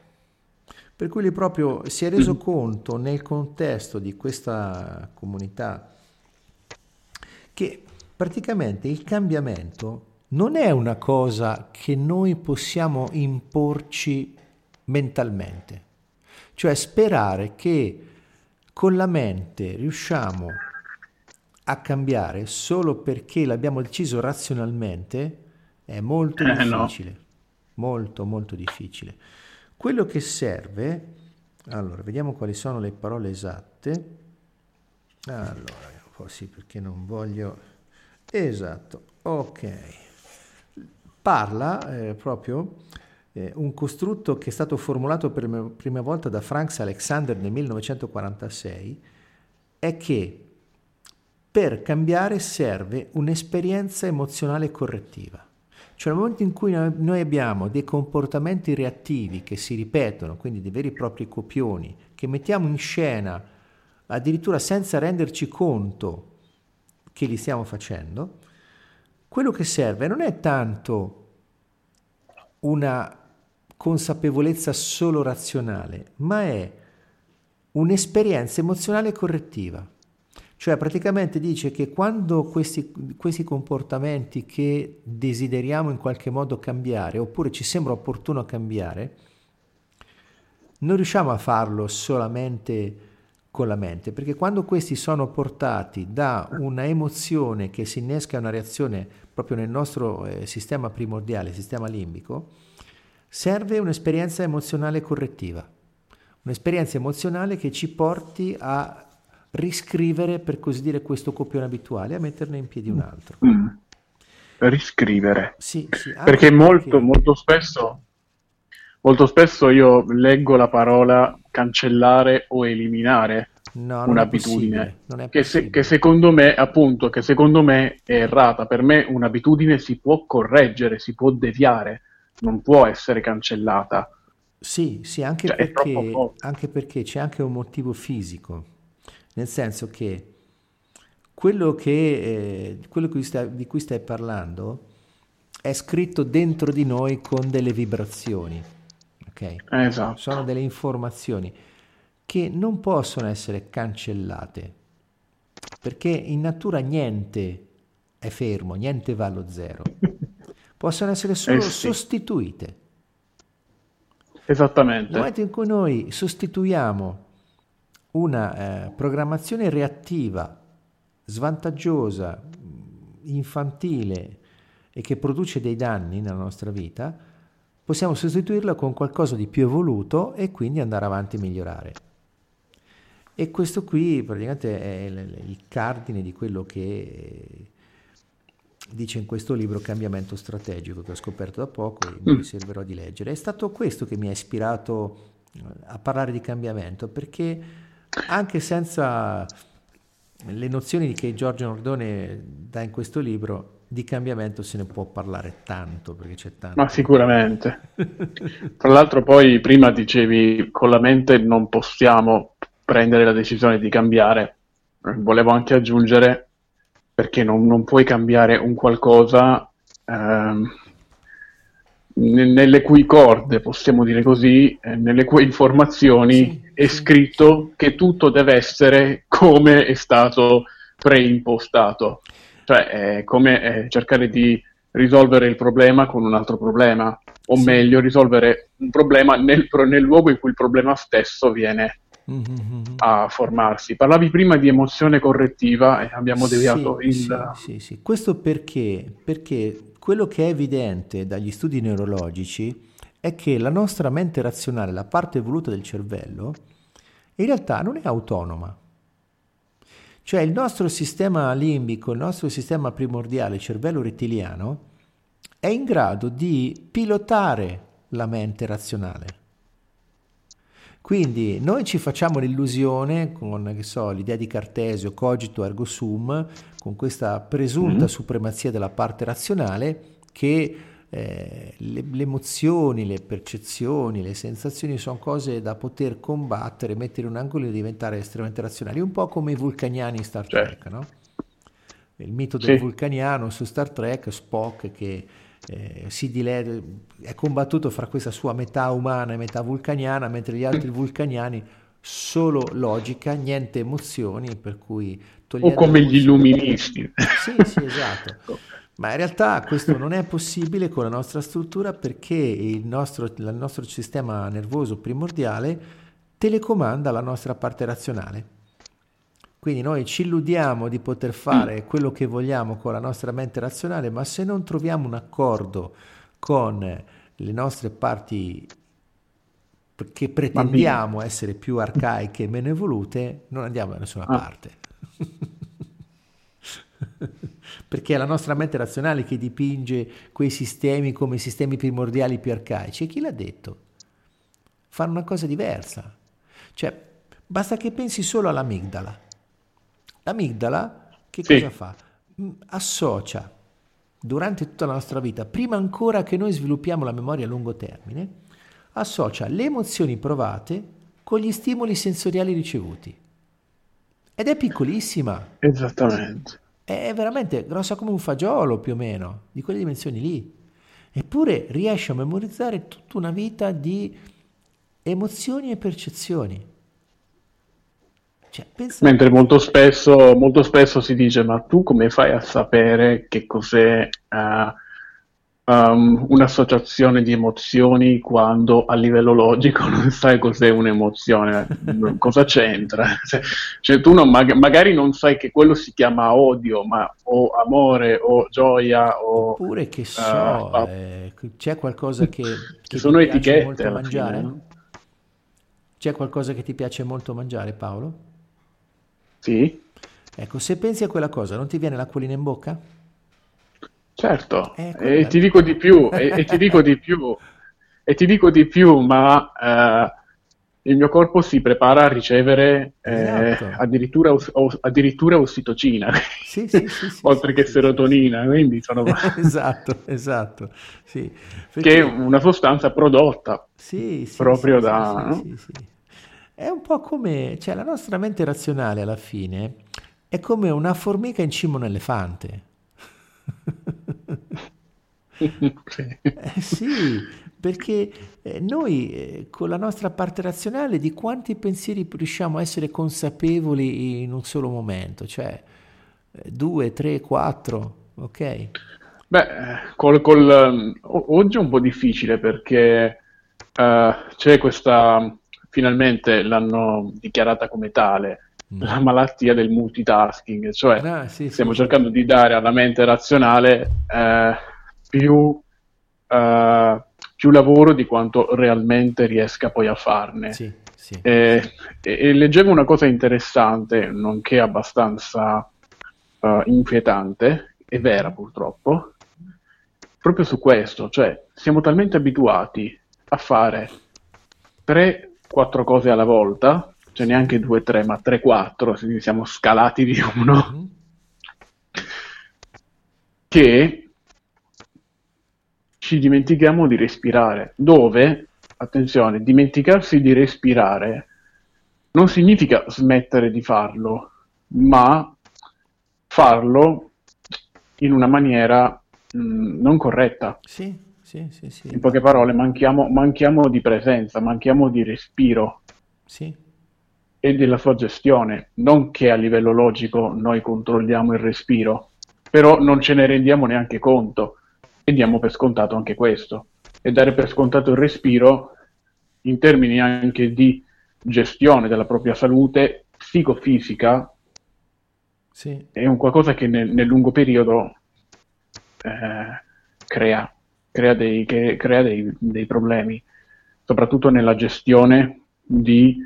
Per cui lui proprio si è reso conto nel contesto di questa comunità che praticamente il cambiamento non è una cosa che noi possiamo imporci mentalmente, cioè sperare che con la mente riusciamo a cambiare solo perché l'abbiamo deciso razionalmente è molto eh, difficile, no. molto molto difficile. Quello che serve, allora vediamo quali sono le parole esatte, allora, po' sì perché non voglio, esatto, ok parla eh, proprio eh, un costrutto che è stato formulato per la prima volta da Franks Alexander nel 1946, è che per cambiare serve un'esperienza emozionale correttiva. Cioè nel momento in cui noi abbiamo dei comportamenti reattivi che si ripetono, quindi dei veri e propri copioni, che mettiamo in scena addirittura senza renderci conto che li stiamo facendo, quello che serve non è tanto una consapevolezza solo razionale, ma è un'esperienza emozionale correttiva. Cioè praticamente dice che quando questi, questi, comportamenti che desideriamo in qualche modo cambiare, oppure ci sembra opportuno cambiare, non riusciamo a farlo solamente con la mente, perché quando questi sono portati da una emozione che si innesca una reazione proprio nel nostro eh, sistema primordiale, sistema limbico, serve un'esperienza emozionale correttiva, un'esperienza emozionale che ci porti a riscrivere, per così dire, questo copione abituale, a metterne in piedi un altro. Mm. Riscrivere. Sì, sì, perché molto, perché... molto spesso molto spesso io leggo la parola cancellare o eliminare no, un'abitudine che, se, che, secondo me appunto che secondo me è errata. Per me un'abitudine si può correggere si può deviare non può essere cancellata. Sì sì anche, cioè, perché, anche perché c'è anche un motivo fisico nel senso che quello, che, eh, quello che stai, di cui stai parlando è scritto dentro di noi con delle vibrazioni ok? Esatto. Sono delle informazioni che non possono essere cancellate, perché in natura niente è fermo, niente va allo zero. Possono essere solo eh sì. sostituite. Esattamente. Nel momento in cui noi sostituiamo una eh, programmazione reattiva, svantaggiosa, infantile e che produce dei danni nella nostra vita, possiamo sostituirla con qualcosa di più evoluto e quindi andare avanti e migliorare. E questo qui praticamente è il, il cardine di quello che dice in questo libro Cambiamento strategico che ho scoperto da poco e mi mm. riserverò di leggere. È stato questo che mi ha ispirato eh, a parlare di cambiamento perché anche senza le nozioni che Giorgio Nordone dà in questo libro di cambiamento se ne può parlare tanto perché c'è tanto. Ma sicuramente. Tra l'altro poi prima dicevi con la mente non possiamo prendere la decisione di cambiare. Volevo anche aggiungere perché non, non puoi cambiare un qualcosa ehm, nelle cui corde, possiamo dire così, eh, nelle cui informazioni sì, è sì. scritto che tutto deve essere come è stato preimpostato. Cioè è come è cercare di risolvere il problema con un altro problema, o sì. meglio, risolvere un problema nel, nel, luogo in cui il problema stesso viene mm-hmm. a formarsi. Parlavi prima di emozione correttiva e abbiamo deviato sì, il... Sì, sì, sì. Questo perché? Perché quello che è evidente dagli studi neurologici è che la nostra mente razionale, la parte evoluta del cervello, in realtà non è autonoma. Cioè il nostro sistema limbico, il nostro sistema primordiale, il cervello rettiliano, è in grado di pilotare la mente razionale. Quindi noi ci facciamo l'illusione con so, l'idea di Cartesio, cogito ergo sum, con questa presunta mm-hmm. supremazia della parte razionale che eh, le, le, emozioni, le percezioni, le sensazioni sono cose da poter combattere, mettere in un angolo e diventare estremamente razionali, un po' come i vulcaniani in Star certo. Trek, no? Il mito del sì. vulcaniano su Star Trek, Spock che eh, si dile- è combattuto fra questa sua metà umana e metà vulcaniana, mentre gli altri vulcaniani solo logica, niente emozioni, per cui o come gli illuministi. Sì, sì, esatto. Ma in realtà questo non è possibile con la nostra struttura perché il nostro, il nostro sistema nervoso primordiale telecomanda la nostra parte razionale. Quindi noi ci illudiamo di poter fare quello che vogliamo con la nostra mente razionale, ma se non troviamo un accordo con le nostre parti che pretendiamo Bambino. essere più arcaiche e meno evolute, non andiamo da nessuna ah. parte. Perché è la nostra mente razionale che dipinge quei sistemi come sistemi primordiali più arcaici. E chi l'ha detto? Fanno una cosa diversa. Cioè, basta che pensi solo all'amigdala. L'amigdala che sì. cosa fa? Mm, associa durante tutta la nostra vita, prima ancora che noi sviluppiamo la memoria a lungo termine, associa le emozioni provate con gli stimoli sensoriali ricevuti. Ed è piccolissima. Esattamente. È veramente grossa come un fagiolo più o meno, di quelle dimensioni lì. Eppure riesce a memorizzare tutta una vita di emozioni e percezioni. Cioè, pensa... Mentre molto spesso, molto spesso, si dice, ma tu come fai a sapere che cos'è uh, um, un'associazione di emozioni quando a livello logico non sai cos'è un'emozione? Cosa c'entra? Cioè, cioè tu non, mag- magari non sai che quello si chiama odio, ma o amore o gioia o... Oppure che so, uh, eh, c'è qualcosa che, che sono etichette mangiare? Fine, no? C'è qualcosa che ti piace molto mangiare, Paolo? Sì. Ecco, se pensi a quella cosa, non ti viene l'acquolina in bocca? Certo, eh, e ti dico di più, e, e, ti dico di più, e ti dico di più, ma eh, il mio corpo si prepara a ricevere eh, esatto. addirittura, os, addirittura, ossitocina, sì, sì, sì, oltre che serotonina, quindi sono... esatto, esatto, Perché... Che è una sostanza prodotta proprio da... No? È un po' come, cioè la nostra mente razionale alla fine è come una formica in cima a un elefante. eh, sì, perché eh, noi eh, con la nostra parte razionale di quanti pensieri riusciamo a essere consapevoli in un solo momento, cioè eh, due, tre, quattro, ok? Beh, col, col, oggi è un po' difficile perché c'è questa finalmente l'hanno dichiarata come tale, mm. la malattia del multitasking, cioè ah, sì, stiamo sì, cercando sì. di dare alla mente razionale eh, più, eh, più, lavoro di quanto realmente riesca poi a farne. E, e, e, leggevo una cosa interessante, nonché abbastanza uh, inquietante, e vera purtroppo, proprio su questo, cioè siamo talmente abituati a fare tre quattro cose alla volta, cioè neanche due, tre, ma tre, quattro, siamo scalati di uno, mm-hmm. che ci dimentichiamo di respirare, dove, attenzione, dimenticarsi di respirare non significa smettere di farlo, ma farlo in una maniera mh, mm, non corretta. Sì. Sì, sì, sì. In poche parole, manchiamo, manchiamo, di presenza, manchiamo di respiro sì. e della sua gestione. Non che a livello logico noi controlliamo il respiro, però non ce ne rendiamo neanche conto e diamo per scontato anche questo. E dare per scontato il respiro in termini anche di gestione della propria salute psicofisica sì. è un qualcosa che nel, nel lungo periodo eh, crea, crea, dei, crea dei, dei problemi, soprattutto nella gestione di,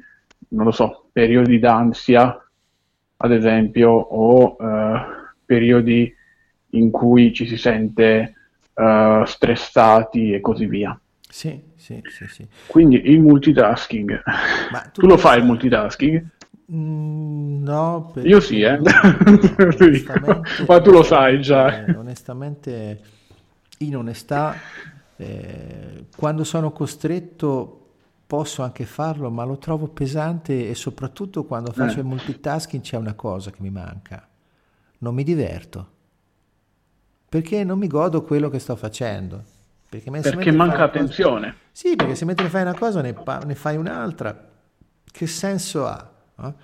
non lo so, periodi d'ansia, ad esempio, o uh, periodi in cui ci si sente uh, stressati e così via. Sì, sì, sì, sì. Quindi il multitasking. Tu, tu lo fai il multitasking? Mm, no, io sì, eh. ma tu lo sai già. Eh, onestamente, in onestà, eh, quando sono costretto posso anche farlo, ma lo trovo pesante e soprattutto quando faccio eh. il multitasking c'è una cosa che mi manca. Non mi diverto. Perché non mi godo quello che sto facendo. Perché, perché manca attenzione. Cosa... Sì, perché se mentre fai una cosa ne, pa- ne fai un'altra, che senso ha? No?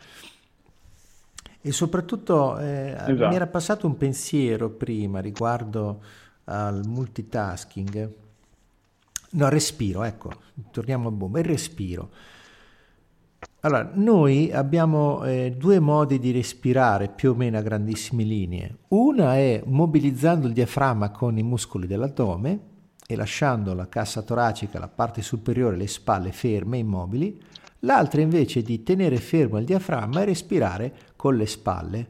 E soprattutto eh, esatto. mi era passato un pensiero prima riguardo al multitasking. No, respiro, ecco, torniamo a bomba, il respiro. Allora, noi abbiamo eh, due modi di respirare più o meno a grandissime linee. Una è mobilizzando il diaframma con i muscoli dell'addome e lasciando la cassa toracica, la parte superiore, le spalle ferme, immobili. L'altra invece è di tenere fermo il diaframma e respirare con le spalle,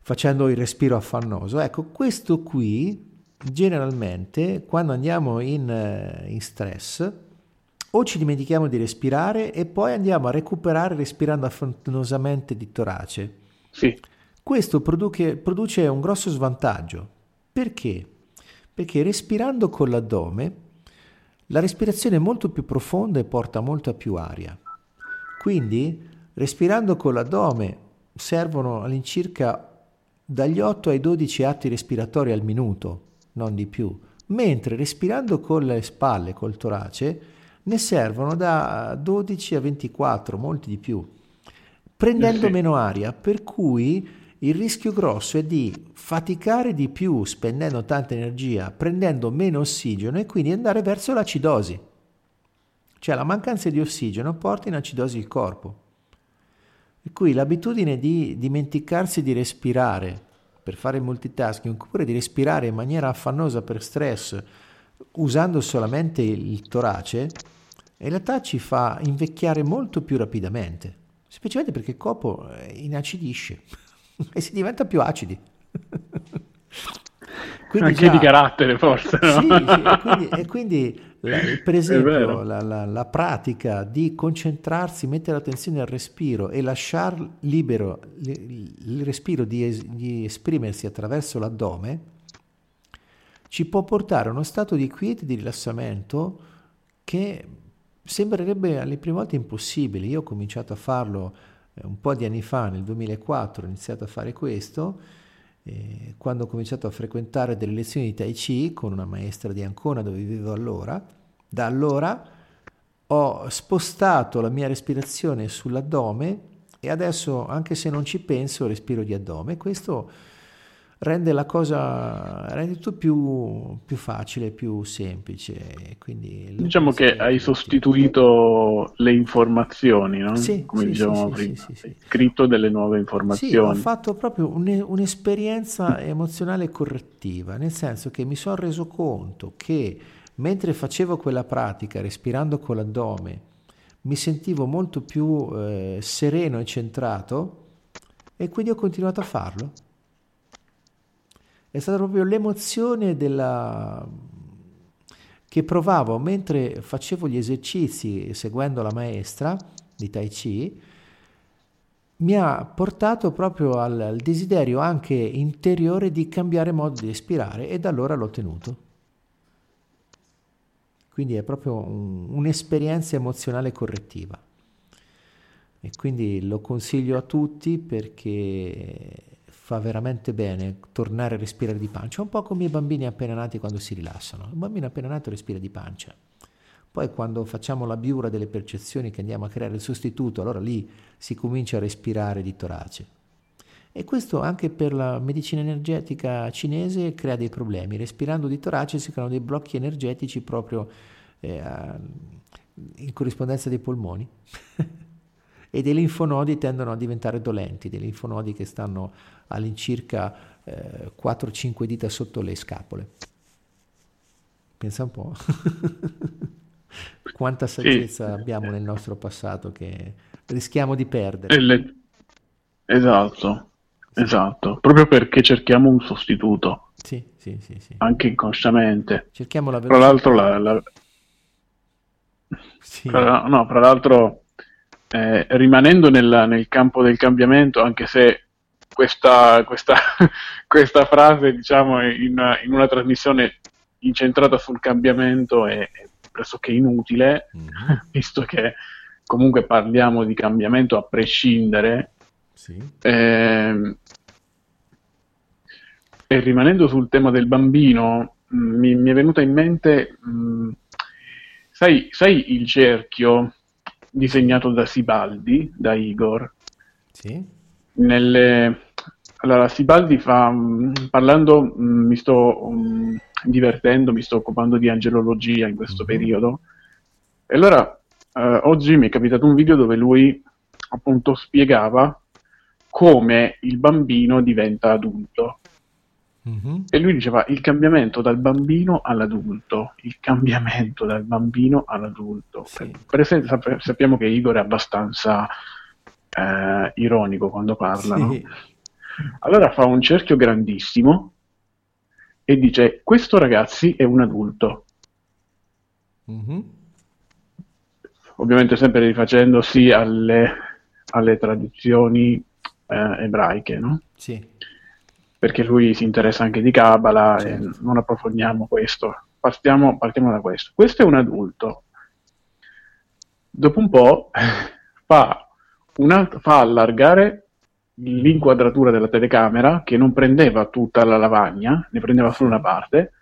facendo il respiro affannoso. Ecco, questo qui generalmente quando andiamo in, eh, in stress o ci dimentichiamo di respirare e poi andiamo a recuperare respirando affannosamente di torace. Sì. Questo produce, produce un grosso svantaggio. Perché? Perché respirando con l'addome la respirazione è molto più profonda e porta molta più aria. Quindi respirando con l'addome servono all'incirca dagli 8 ai 12 atti respiratori al minuto non di più, mentre respirando con le spalle, col torace, ne servono da 12 a 24, molti di più, prendendo sì. meno aria, per cui il rischio grosso è di faticare di più spendendo tanta energia, prendendo meno ossigeno e quindi andare verso l'acidosi. Cioè la mancanza di ossigeno porta in acidosi il corpo. Per cui l'abitudine di dimenticarsi di respirare per fare il multitasking oppure di respirare in maniera affannosa per stress usando solamente il torace, in realtà ci fa invecchiare molto più rapidamente, semplicemente perché il corpo eh, inacidisce e si diventa più acidi. Quindi Anche già, di carattere forse. No? Sì, sì, e quindi, e quindi per esempio la, la, la, pratica di concentrarsi, mettere attenzione al respiro e lasciare libero il, il respiro di, di esprimersi attraverso l'addome, ci può portare a uno stato di quiete e di rilassamento che sembrerebbe alle prime volte impossibile. Io ho cominciato a farlo eh, un po' di anni fa, nel 2004 ho iniziato a fare questo eh, quando ho cominciato a frequentare delle lezioni di Tai Chi con una maestra di Ancona dove vivevo allora, da allora ho spostato la mia respirazione sull'addome e adesso, anche se non ci penso, respiro di addome. Questo rende la cosa rende tutto più, più facile, più semplice. Quindi diciamo che hai sostituito le informazioni, no? sì, come sì, dicevamo sì, prima, hai scritto delle nuove informazioni. Sì, ho fatto proprio un, un'esperienza emozionale correttiva, nel senso che mi sono reso conto che mentre facevo quella pratica, respirando con l'addome, mi sentivo molto più eh, sereno e centrato e quindi ho continuato a farlo è stata proprio l'emozione della... che provavo mentre facevo gli esercizi seguendo la maestra di Tai Chi, mi ha portato proprio al, al desiderio anche interiore di cambiare modo di respirare e da allora l'ho tenuto. Quindi è proprio un, un'esperienza emozionale correttiva. E quindi lo consiglio a tutti perché fa veramente bene tornare a respirare di pancia, un po' come i bambini appena nati quando si rilassano. Un bambino appena nato respira di pancia. Poi quando facciamo la biura delle percezioni che andiamo a creare il sostituto, allora lì si comincia a respirare di torace. E questo anche per la medicina energetica cinese crea dei problemi. Respirando di torace si creano dei blocchi energetici proprio eh, in corrispondenza dei polmoni. e dei linfonodi tendono a diventare dolenti, dei linfonodi che stanno all'incirca eh, 4-5 dita sotto le scapole. Pensa un po'. Quanta saggezza sì. abbiamo nel nostro passato che rischiamo di perdere. Le... Esatto, sì. esatto, proprio perché cerchiamo un sostituto. Sì, sì, sì, sì. Anche inconsciamente. Cerchiamo la velocità. Tra l'altro, la, la... Sì. Fra, no, fra l'altro, eh, rimanendo nel, nel campo del cambiamento, anche se questa, questa, questa frase, diciamo, in, in, una trasmissione incentrata sul cambiamento è, è pressoché inutile, mm-hmm. visto che comunque parliamo di cambiamento a prescindere. Sì. Eh, e rimanendo sul tema del bambino, mh, mm, mi, mi, è venuta in mente, mh, mm, sai, sai, il cerchio disegnato da Sibaldi, da Igor? Sì. Nelle, allora, Sibaldi fa, mm, parlando, mi sto divertendo, mi sto occupando di angelologia in questo mm-hmm. periodo, e allora eh, oggi mi è capitato un video dove lui appunto spiegava come il bambino diventa adulto. Mm-hmm. E lui diceva il cambiamento dal bambino all'adulto, il cambiamento dal bambino all'adulto. Sì. Per esempio, sap- sappiamo che Igor è abbastanza eh, ironico quando parla, sì. no? Allora fa un cerchio grandissimo e dice questo ragazzi è un adulto. Mm-hmm. Ovviamente sempre rifacendosi alle, alle tradizioni eh, ebraiche, no? Sì perché lui si interessa anche di Kabbalah certo. e non approfondiamo questo. Partiamo, partiamo, da questo. Questo è un adulto. Dopo un po' fa, una, fa allargare l'inquadratura della telecamera che non prendeva tutta la lavagna, ne prendeva solo una parte,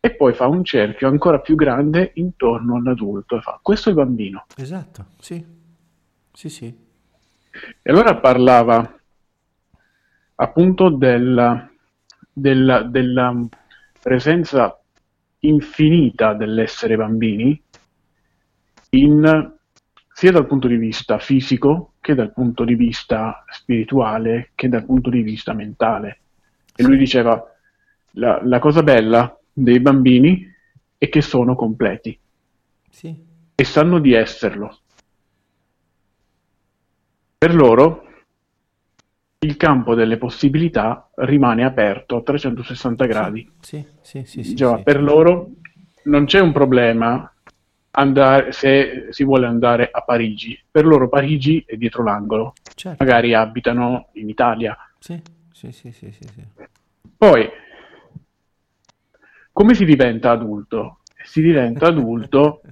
e poi fa un cerchio ancora più grande intorno all'adulto e fa questo è il bambino. Esatto, sì, sì, sì. E allora parlava appunto della, della, della presenza infinita dell'essere bambini in, sia dal punto di vista fisico che dal punto di vista spirituale che dal punto di vista mentale. E lui diceva, la, la cosa bella dei bambini è che sono completi sì. e sanno di esserlo. Per loro il campo delle possibilità rimane aperto a 360 gradi. Sì, sì, sì, sì, Già, Per loro non c'è un problema andare, se si vuole andare a Parigi. Per loro Parigi è dietro l'angolo. Certo. Magari abitano in Italia. Sì, sì, sì, sì, sì, sì. Poi, come si diventa adulto? Si diventa adulto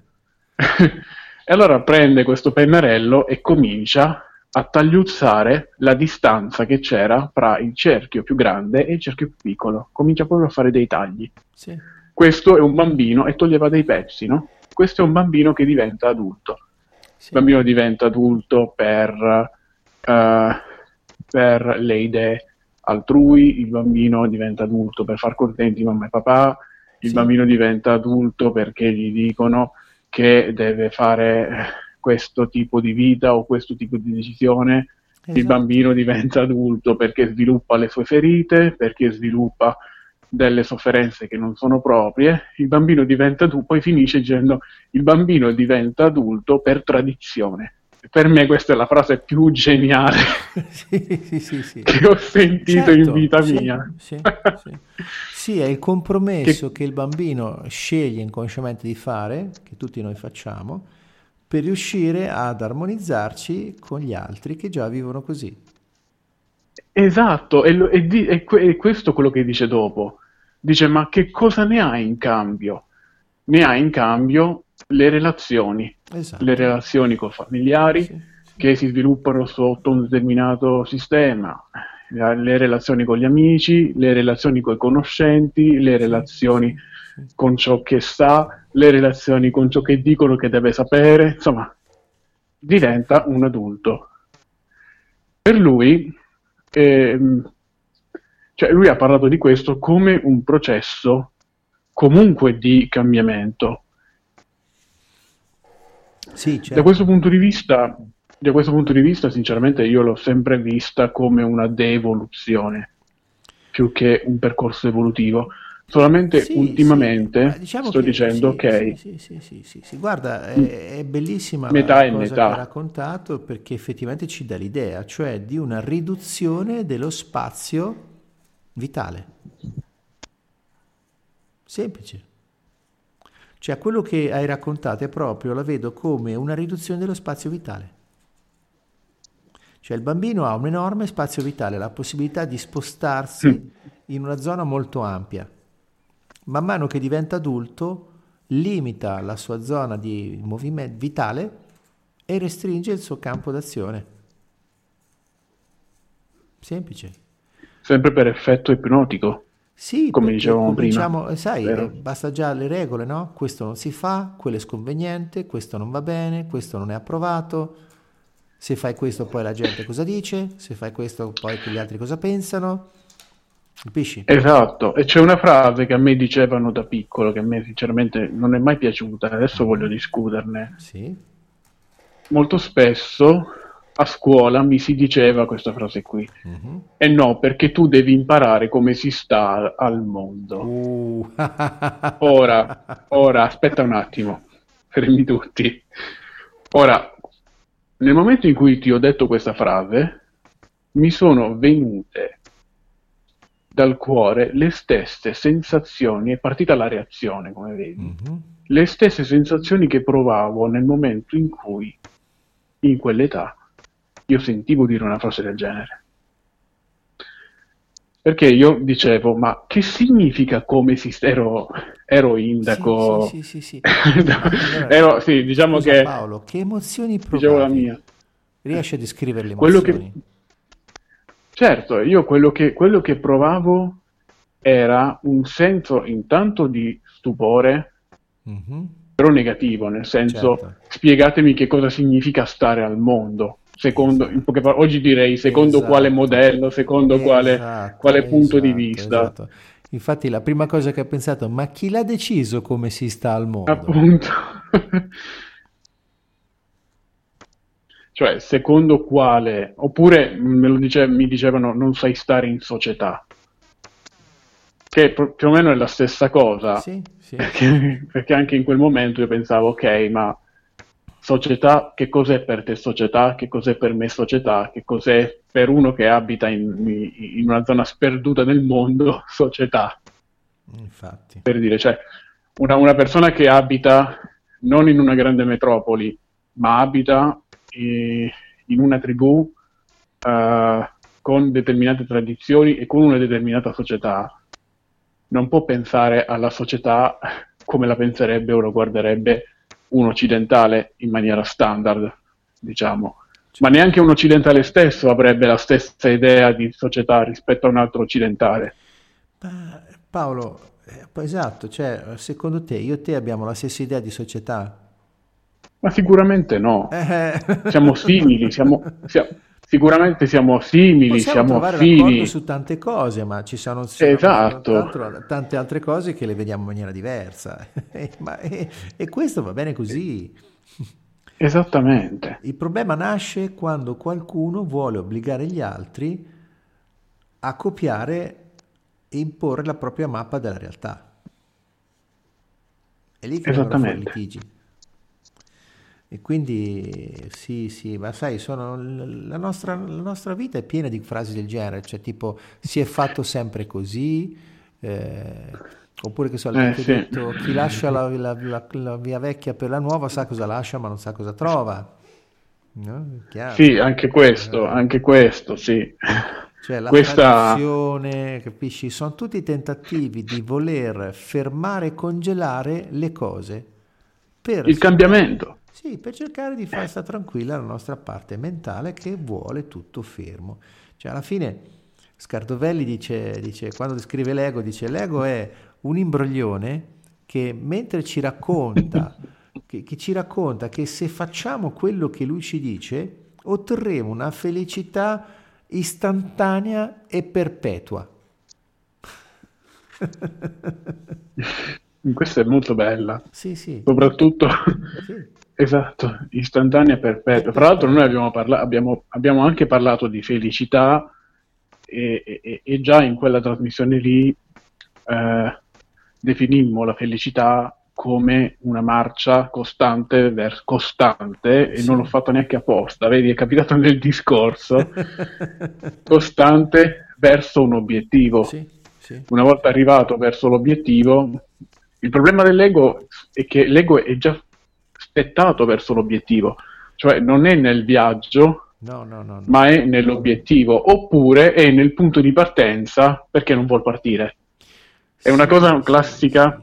e allora prende questo pennarello e comincia a tagliuzzare la distanza che c'era tra il cerchio più grande e il cerchio più piccolo. Comincia proprio a fare dei tagli. Sì. Questo è un bambino e toglieva dei pezzi, no? Questo è un bambino che diventa adulto. Sì. Il bambino diventa adulto per, uh, per le idee altrui, il bambino diventa adulto per far contenti mamma e papà, il sì. bambino diventa adulto perché gli dicono che deve fare questo tipo di vita o questo tipo di decisione, esatto. il bambino diventa adulto perché sviluppa le sue ferite, perché sviluppa delle sofferenze che non sono proprie, il bambino diventa adulto, poi finisce dicendo il bambino diventa adulto per tradizione. Per me questa è la frase più geniale sì, sì, sì, che ho sentito certo, in vita mia. Sì, è il compromesso che... che il bambino sceglie inconsciamente di fare, che tutti noi facciamo, per riuscire ad armonizzarci con gli altri che già vivono così. Esatto, e, lo, e, di, e, e questo è quello che dice dopo. Dice, ma che cosa ne hai in cambio? Ne hai in cambio le relazioni, esatto. le relazioni con familiari sì, sì. che si sviluppano sotto un determinato sistema, le relazioni con gli amici, le relazioni con i conoscenti, le relazioni con ciò che sa, le relazioni con ciò che dicono che deve sapere, insomma, diventa un adulto. Per lui, ehm, cioè lui ha parlato di questo come un processo comunque di cambiamento. Sì, certo. Da questo punto di vista, da questo punto di vista, sinceramente, io l'ho sempre vista come una devoluzione più che un percorso evolutivo Solamente sì, ultimamente sì, diciamo sto dicendo sì, ok. Sì, sì, sì, sì, sì. guarda, è, è bellissima metà la e cosa metà. che hai raccontato perché effettivamente ci dà l'idea, cioè di una riduzione dello spazio vitale. Semplice. Cioè quello che hai raccontato è proprio, la vedo come una riduzione dello spazio vitale. Cioè il bambino ha un enorme spazio vitale, la possibilità di spostarsi mm. in una zona molto ampia man mano che diventa adulto limita la sua zona di movimento vitale e restringe il suo campo d'azione. Semplice. Sempre per effetto ipnotico. Sì, come dicevamo prima. Sai, Vero? basta già le regole, no? Questo non si fa, quello è sconveniente, questo non va bene, questo non è approvato. Se fai questo poi la gente cosa dice, se fai questo poi gli altri cosa pensano. Capisci? Esatto, e c'è una frase che a me dicevano da piccolo, che a me sinceramente non è mai piaciuta, adesso voglio discuterne. Sì. Molto spesso a scuola mi si diceva questa frase qui. Uh-huh. E no, perché tu devi imparare come si sta al mondo. Uh. ora, ora, aspetta un attimo, fermi tutti. Ora, nel momento in cui ti ho detto questa frase, mi sono venute dal cuore le stesse sensazioni, è partita la reazione, come vedi, mm-hmm. le stesse sensazioni che provavo nel momento in cui, in quell'età, io sentivo dire una frase del genere. Perché io dicevo, ma che significa come si ero, ero indaco? Sì, sì, sì, sì, ero, sì diciamo Scusa, che... Paolo, che emozioni provavi? Dicevo la mia. Riesci a descrivere le emozioni? Quello che, Certo, io quello che, quello che provavo era un senso intanto di stupore, mm-hmm. però negativo, nel senso certo. spiegatemi che cosa significa stare al mondo. Secondo, esatto. in poche parole, oggi direi secondo esatto. quale modello, secondo esatto, quale, quale punto di esatto, vista. Esatto. Infatti la prima cosa che ho pensato, ma chi l'ha deciso come si sta al mondo? Appunto. Cioè, secondo quale, oppure dice, mi dicevano non sai stare in società, che più o meno è la stessa cosa, sì, sì. Perché, perché, anche in quel momento io pensavo, ok, ma società, che cos'è per te società, che cos'è per me società, che cos'è per uno che abita in, in una zona sperduta nel mondo società. Infatti. Per dire, cioè, una, una persona che abita non in una grande metropoli, ma abita in una tribù uh, con determinate tradizioni e con una determinata società, non può pensare alla società come la penserebbe o la guarderebbe un occidentale in maniera standard, diciamo. Ma neanche un occidentale stesso avrebbe la stessa idea di società rispetto a un altro occidentale. Paolo, eh, esatto, cioè, secondo te io e te abbiamo la stessa idea di società? Ma sicuramente no. Eh. Siamo simili, siamo, siamo, sicuramente siamo simili, Possiamo siamo affini. su tante cose, ma ci sono, esatto. tante altre cose che le vediamo in maniera diversa. ma, e, e questo va bene così. Esattamente. Il problema nasce quando qualcuno vuole obbligare gli altri a copiare e imporre la propria mappa della realtà. È lì che vengono fuori litigi. E quindi sì, sì, ma sai, sono, la, nostra, la, nostra, vita è piena di frasi del genere, cioè tipo si è fatto sempre così, eh, oppure che so, eh, sì. detto, chi lascia la, la, la, via vecchia per la nuova sa cosa lascia ma non sa cosa trova. No? Sì, anche questo, eh. anche questo, sì. Cioè la Questa... capisci? Sono tutti tentativi di voler fermare e congelare le cose. Per il cambiamento sì, per cercare di far stare tranquilla la nostra parte mentale che vuole tutto fermo. Cioè, alla fine Scardovelli dice, dice quando descrive l'ego, dice l'ego è un imbroglione che mentre ci racconta, che, che ci racconta che se facciamo quello che lui ci dice, otterremo una felicità istantanea e perpetua. Questa è molto bella. Sì, sì. Soprattutto sì. Esatto, istantanea perpetua. Fra l'altro noi abbiamo, parla- abbiamo, abbiamo anche parlato di felicità e, e, e, già in quella trasmissione lì eh, definimmo la felicità come una marcia costante, ver- costante e sì. non l'ho fatto neanche apposta, vedi, è capitato nel discorso, costante verso un obiettivo. Sì, sì. Una volta arrivato verso l'obiettivo, il problema dell'ego è che l'ego è già spettato verso l'obiettivo, cioè non è nel viaggio, No, no, no, ma è nell'obiettivo, oppure è nel punto di partenza perché non vuol partire. È una cosa classica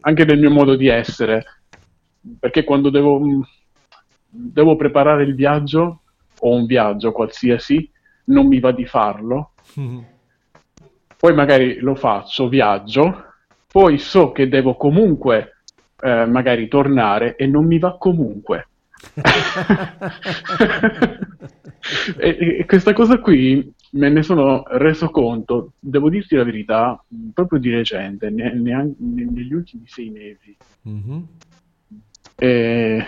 anche del mio modo di essere, perché quando devo, devo preparare il viaggio o un viaggio qualsiasi, non mi va di farlo. Mm-hmm. Poi magari lo faccio, viaggio, poi so che devo comunque eh, magari tornare e non mi va comunque. e, e, questa cosa qui me ne sono reso conto, devo dirti la verità, proprio di recente, ne, ne, negli ultimi sei mesi, mm-hmm. e,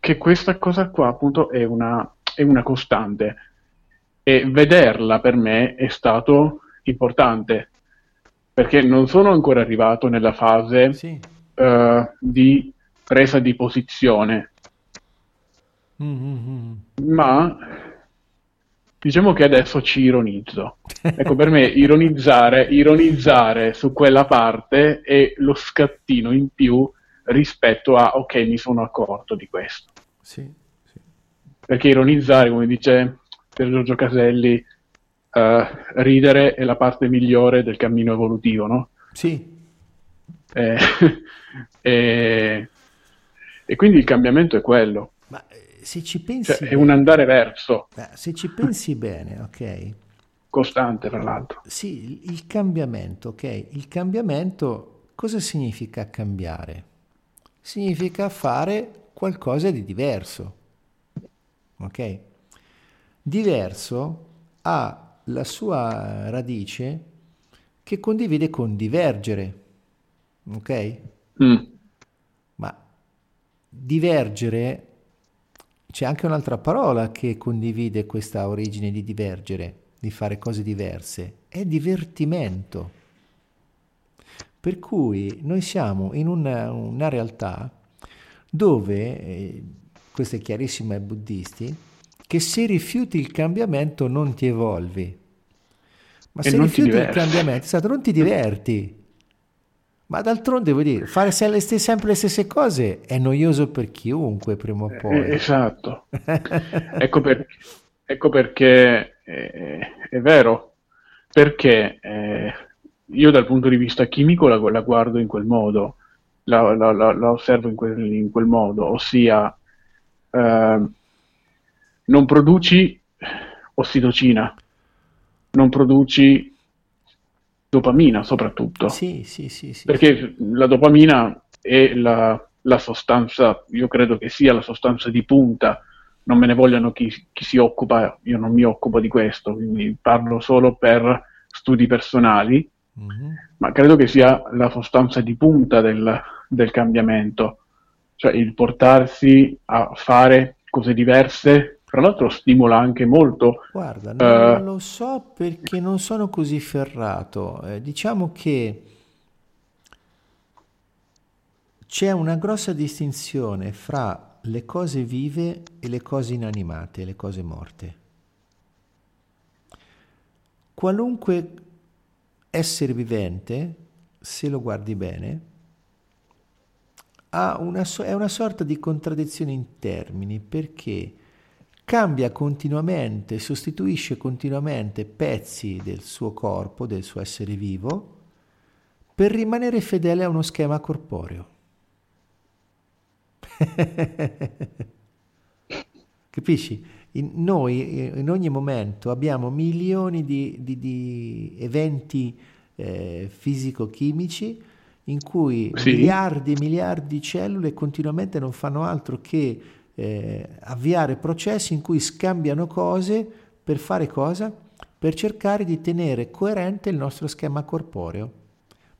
che questa cosa qua appunto è una, è una costante e vederla per me è stato importante perché non sono ancora arrivato nella fase sì. Uh, di presa di posizione mm-hmm. ma Diciamo che adesso ci ironizzo. Ecco, per me ironizzare, ironizzare su quella parte è lo scattino in più rispetto a ok, mi sono accorto di questo. Sì, sì. Perché ironizzare, come dice per Giorgio Caselli, uh, ridere è la parte migliore del cammino evolutivo, no? Sì. E, e, e quindi il cambiamento è quello. Ma se ci pensi... Cioè, è un andare verso. Se ci pensi bene, ok? Costante, tra l'altro. Sì, il cambiamento, ok? Il cambiamento cosa significa cambiare? Significa fare qualcosa di diverso, ok? Diverso ha la sua radice che condivide con divergere, ok? Mm. Ma divergere c'è anche un'altra parola che condivide questa origine di divergere, di fare cose diverse, è divertimento. Per cui noi siamo in una, una realtà dove, eh, questo è chiarissimo ai buddisti, che se rifiuti il cambiamento non ti evolvi. Ma e se rifiuti il cambiamento, esatto, non ti diverti. Ma d'altronde vuol dire, fare sempre le stesse cose è noioso per chiunque prima o poi. Eh, esatto. ecco, per, ecco, perché eh, è vero, perché eh, io dal punto di vista chimico la, la guardo in quel modo, la, la, la osservo in quel, in quel, modo, ossia eh, non produci ossitocina, non produci dopamina soprattutto. Sì, sì, sì. sì Perché sì. la dopamina è la, la, sostanza, io credo che sia la sostanza di punta, non me ne vogliano chi, chi, si occupa, io non mi occupo di questo, quindi parlo solo per studi personali, mm-hmm. ma credo che sia la sostanza di punta del, del cambiamento, cioè il portarsi a fare cose diverse tra l'altro stimola anche molto. Guarda, non uh, lo so perché non sono così ferrato. Eh, diciamo che c'è una grossa distinzione fra le cose vive e le cose inanimate, le cose morte. Qualunque essere vivente, se lo guardi bene, una, è una sorta di contraddizione in termini perché cambia continuamente, sostituisce continuamente pezzi del suo corpo, del suo essere vivo, per rimanere fedele a uno schema corporeo. Capisci? In, noi in ogni momento abbiamo milioni di, di, di eventi eh, fisico-chimici in cui sì. miliardi e miliardi di cellule continuamente non fanno altro che eh, avviare processi in cui scambiano cose per fare cosa? Per cercare di tenere coerente il nostro schema corporeo.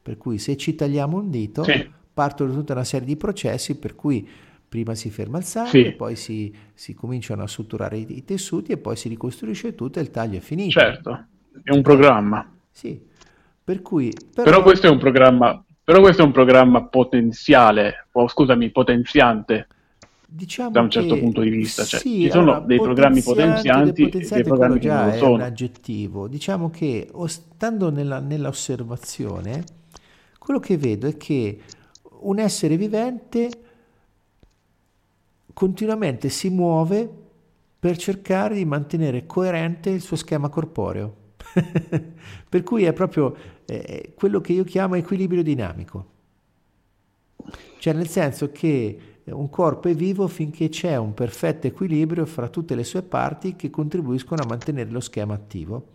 Per cui se ci tagliamo un dito, sì. partono tutta una serie di processi per cui prima si ferma il sangue, sì. poi si, si, cominciano a suturare i, i, tessuti e poi si ricostruisce tutto e il taglio è finito. Certo, è un programma. Sì, per cui... Però, però questo è un programma Però questo è un programma potenziale, oh, scusami, potenziante. Diciamo da un certo punto di vista, cioè, sì, ci sono allora, dei programmi potenzianti e dei programmi che non lo sono. È un aggettivo. Diciamo che stando nella, nell'osservazione, quello che vedo è che un essere vivente continuamente si muove per cercare di mantenere coerente il suo schema corporeo. per cui è proprio eh, quello che io chiamo equilibrio dinamico. Cioè nel senso che un corpo è vivo finché c'è un perfetto equilibrio fra tutte le sue parti che contribuiscono a mantenere lo schema attivo.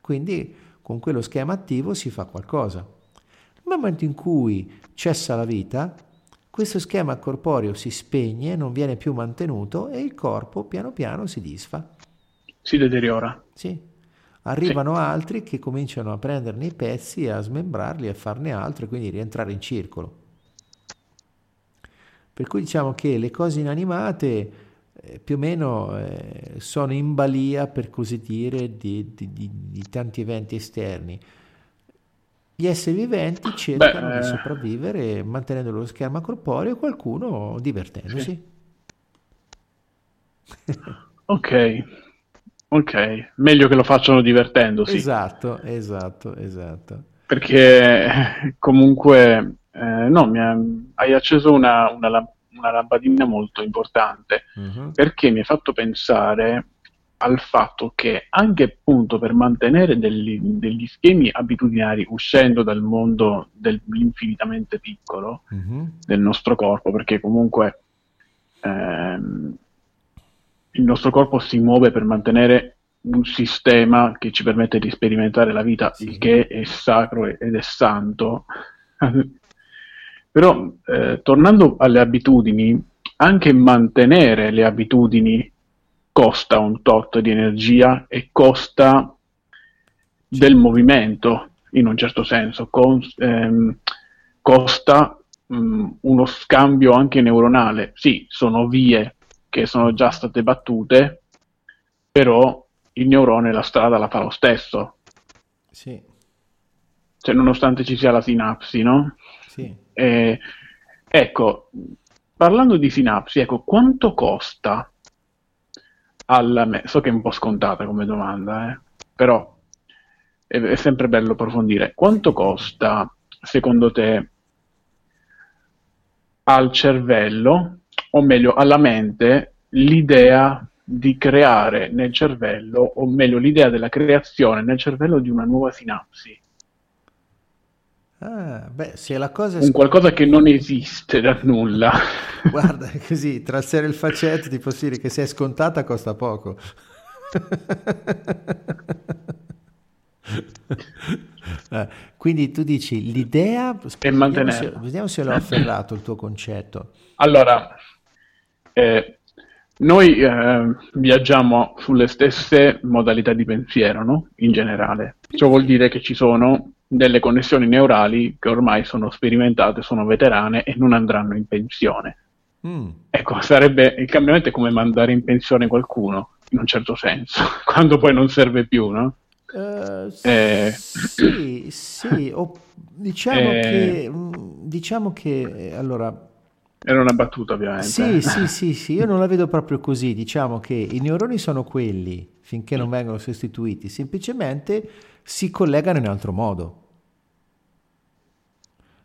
Quindi con quello schema attivo si fa qualcosa. Nel momento in cui cessa la vita, questo schema corporeo si spegne, non viene più mantenuto e il corpo piano piano si disfa. Si deteriora. Sì. Arrivano sì. altri che cominciano a prenderne i pezzi, a smembrarli, a farne altro e quindi rientrare in circolo. Per cui diciamo che le cose inanimate eh, più o meno eh, sono in balia, per così dire, di, di, di, di tanti eventi esterni. Gli esseri viventi cercano Beh, di eh. sopravvivere mantenendo lo schermo corporeo e qualcuno divertendosi. Sì. ok, ok, meglio che lo facciano divertendosi. Esatto, esatto, esatto. Perché comunque, eh, no, mi ha, hai acceso una, una, una lampadina molto importante, uh-huh. perché mi ha fatto pensare al fatto che anche appunto per mantenere degli, degli schemi abitudinari uscendo dal mondo dell'infinitamente piccolo uh-huh. del nostro corpo, perché comunque ehm, il nostro corpo si muove per mantenere un sistema che ci permette di sperimentare la vita, sì. il che è sacro ed è santo. Però eh, tornando alle abitudini, anche mantenere le abitudini costa un tot di energia e costa del movimento in un certo senso, con, ehm, costa mh, mm, uno scambio anche neuronale. Sì, sono vie che sono già state battute, però il neurone la strada la fa lo stesso. Sì. Cioè, nonostante ci sia la sinapsi, no? Sì. Eh, ecco, parlando di sinapsi, ecco, quanto costa alla... So che è un po' scontata come domanda, eh? però è, è sempre bello approfondire. Quanto costa, secondo te, al cervello, o meglio alla mente, l'idea di creare nel cervello, o meglio l'idea della creazione nel cervello di una nuova sinapsi? Ah, beh, se la cosa è un qualcosa che non esiste da nulla. Guarda, così, tra il serio e il faccetto ti posso dire che se è scontata costa poco. eh, quindi tu dici l'idea... Mantenere. Vediamo se, vediamo se l'ho afferrato il tuo concetto. Allora, eh, noi eh, viaggiamo sulle stesse modalità di pensiero, no? In generale. Ciò vuol dire che ci sono delle connessioni neurali che ormai sono sperimentate, sono veterane e non andranno in pensione. Mm. Ecco, sarebbe il cambiamento è come mandare in pensione qualcuno, in un certo senso, quando poi non serve più, no? Uh, eh, sì, sì, o, diciamo, eh, che, mm, diciamo che allora era una battuta, ovviamente. Sì, sì, sì, sì, io non la vedo proprio così. Diciamo che i neuroni sono quelli finché non vengono sostituiti, semplicemente si collegano in altro modo.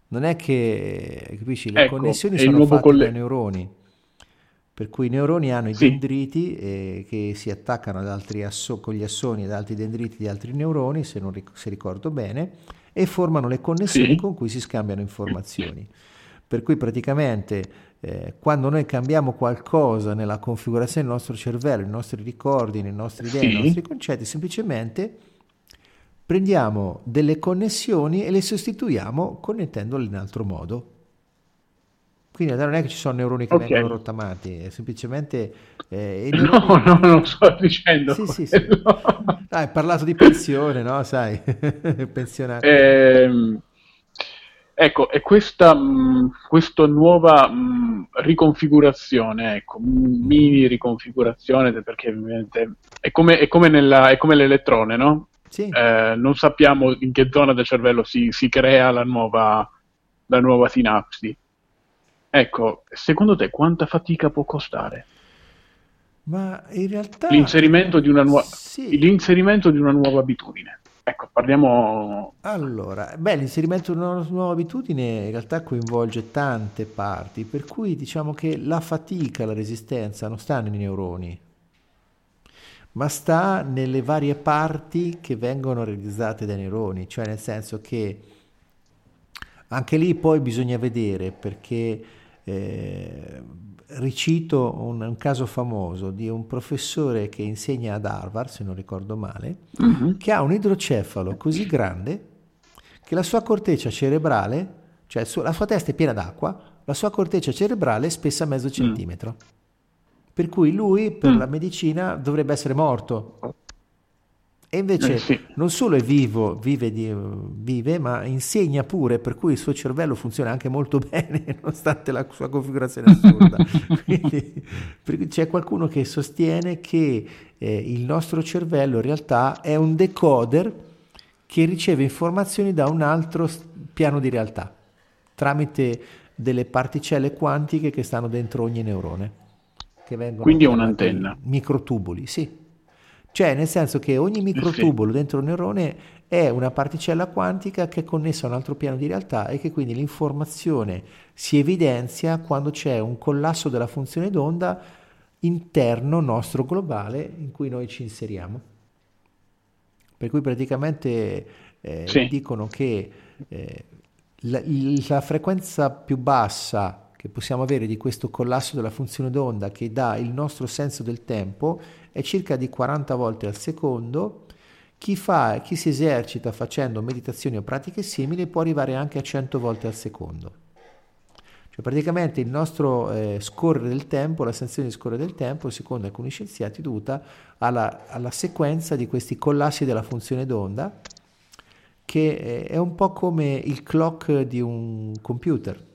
Non è che, capisci, le ecco, connessioni sono fatte coll- dai neuroni, per cui i neuroni hanno i sì. dendriti eh, che si attaccano ad altri asso- con gli assoni ad altri dendriti di altri neuroni, se, non ric- se ricordo bene, e formano le connessioni sì. con cui si scambiano informazioni. Per cui praticamente eh, quando noi cambiamo qualcosa nella configurazione del nostro cervello, nei nostri ricordi, nei nostri idee, sì. nei nostri concetti, semplicemente prendiamo delle connessioni e le sostituiamo connettendole in altro modo. Quindi non è che ci sono neuroni che okay. vengono rottamati, è semplicemente... Eh, neuroni... No, no, non sto dicendo Sì, sì, sì. Ah, hai parlato di pensione, no? Sai, pensionato. Eh, ecco, è questa, mh, questa nuova mh, riconfigurazione, ecco, mini riconfigurazione, perché ovviamente è come, è come, nella, è come l'elettrone, no? Sì. Eh, non sappiamo in che zona del cervello si, si crea la nuova, la nuova sinapsi. Ecco, secondo te quanta fatica può costare? Ma in realtà... L'inserimento di una, nuova, sì. l'inserimento di una nuova abitudine. Ecco, parliamo... Allora, beh, l'inserimento di una nuova abitudine in realtà coinvolge tante parti, per cui diciamo che la fatica, la resistenza non sta nei neuroni, ma sta nelle varie parti che vengono realizzate dai neuroni, cioè nel senso che anche lì poi bisogna vedere perché eh, ricito un, un, caso famoso di un professore che insegna ad Harvard, se non ricordo male, uh-huh. che ha un idrocefalo così grande che la sua corteccia cerebrale, cioè su, la sua testa è piena d'acqua, la sua corteccia cerebrale è spessa mezzo mm. Per cui lui per mm. la medicina dovrebbe essere morto. E invece eh, sì. non solo è vivo, vive, di, vive, ma insegna pure, per cui il suo cervello funziona anche molto bene, nonostante la sua configurazione assurda. Quindi c'è qualcuno che sostiene che eh, il nostro cervello in realtà è un decoder che riceve informazioni da un altro piano di realtà, tramite delle particelle quantiche che stanno dentro ogni neurone. Quindi è un'antenna. Microtubuli, sì. Cioè, nel senso che ogni microtubolo dentro un neurone è una particella quantica che è connessa a un altro piano di realtà e che quindi l'informazione si evidenzia quando c'è un collasso della funzione d'onda interno nostro globale in cui noi ci inseriamo. Per cui praticamente eh, sì. dicono che eh, la, la frequenza più bassa che possiamo avere di questo collasso della funzione d'onda che dà il nostro senso del tempo è circa di 40 volte al secondo. Chi, fa, chi si esercita facendo meditazioni o pratiche simili può arrivare anche a 100 volte al secondo. Cioè praticamente il nostro eh, scorrere del tempo, la sensazione di scorrere del tempo, secondo alcuni scienziati, è dovuta alla, alla sequenza di questi collassi della funzione d'onda, che eh, è un po' come il clock di un computer.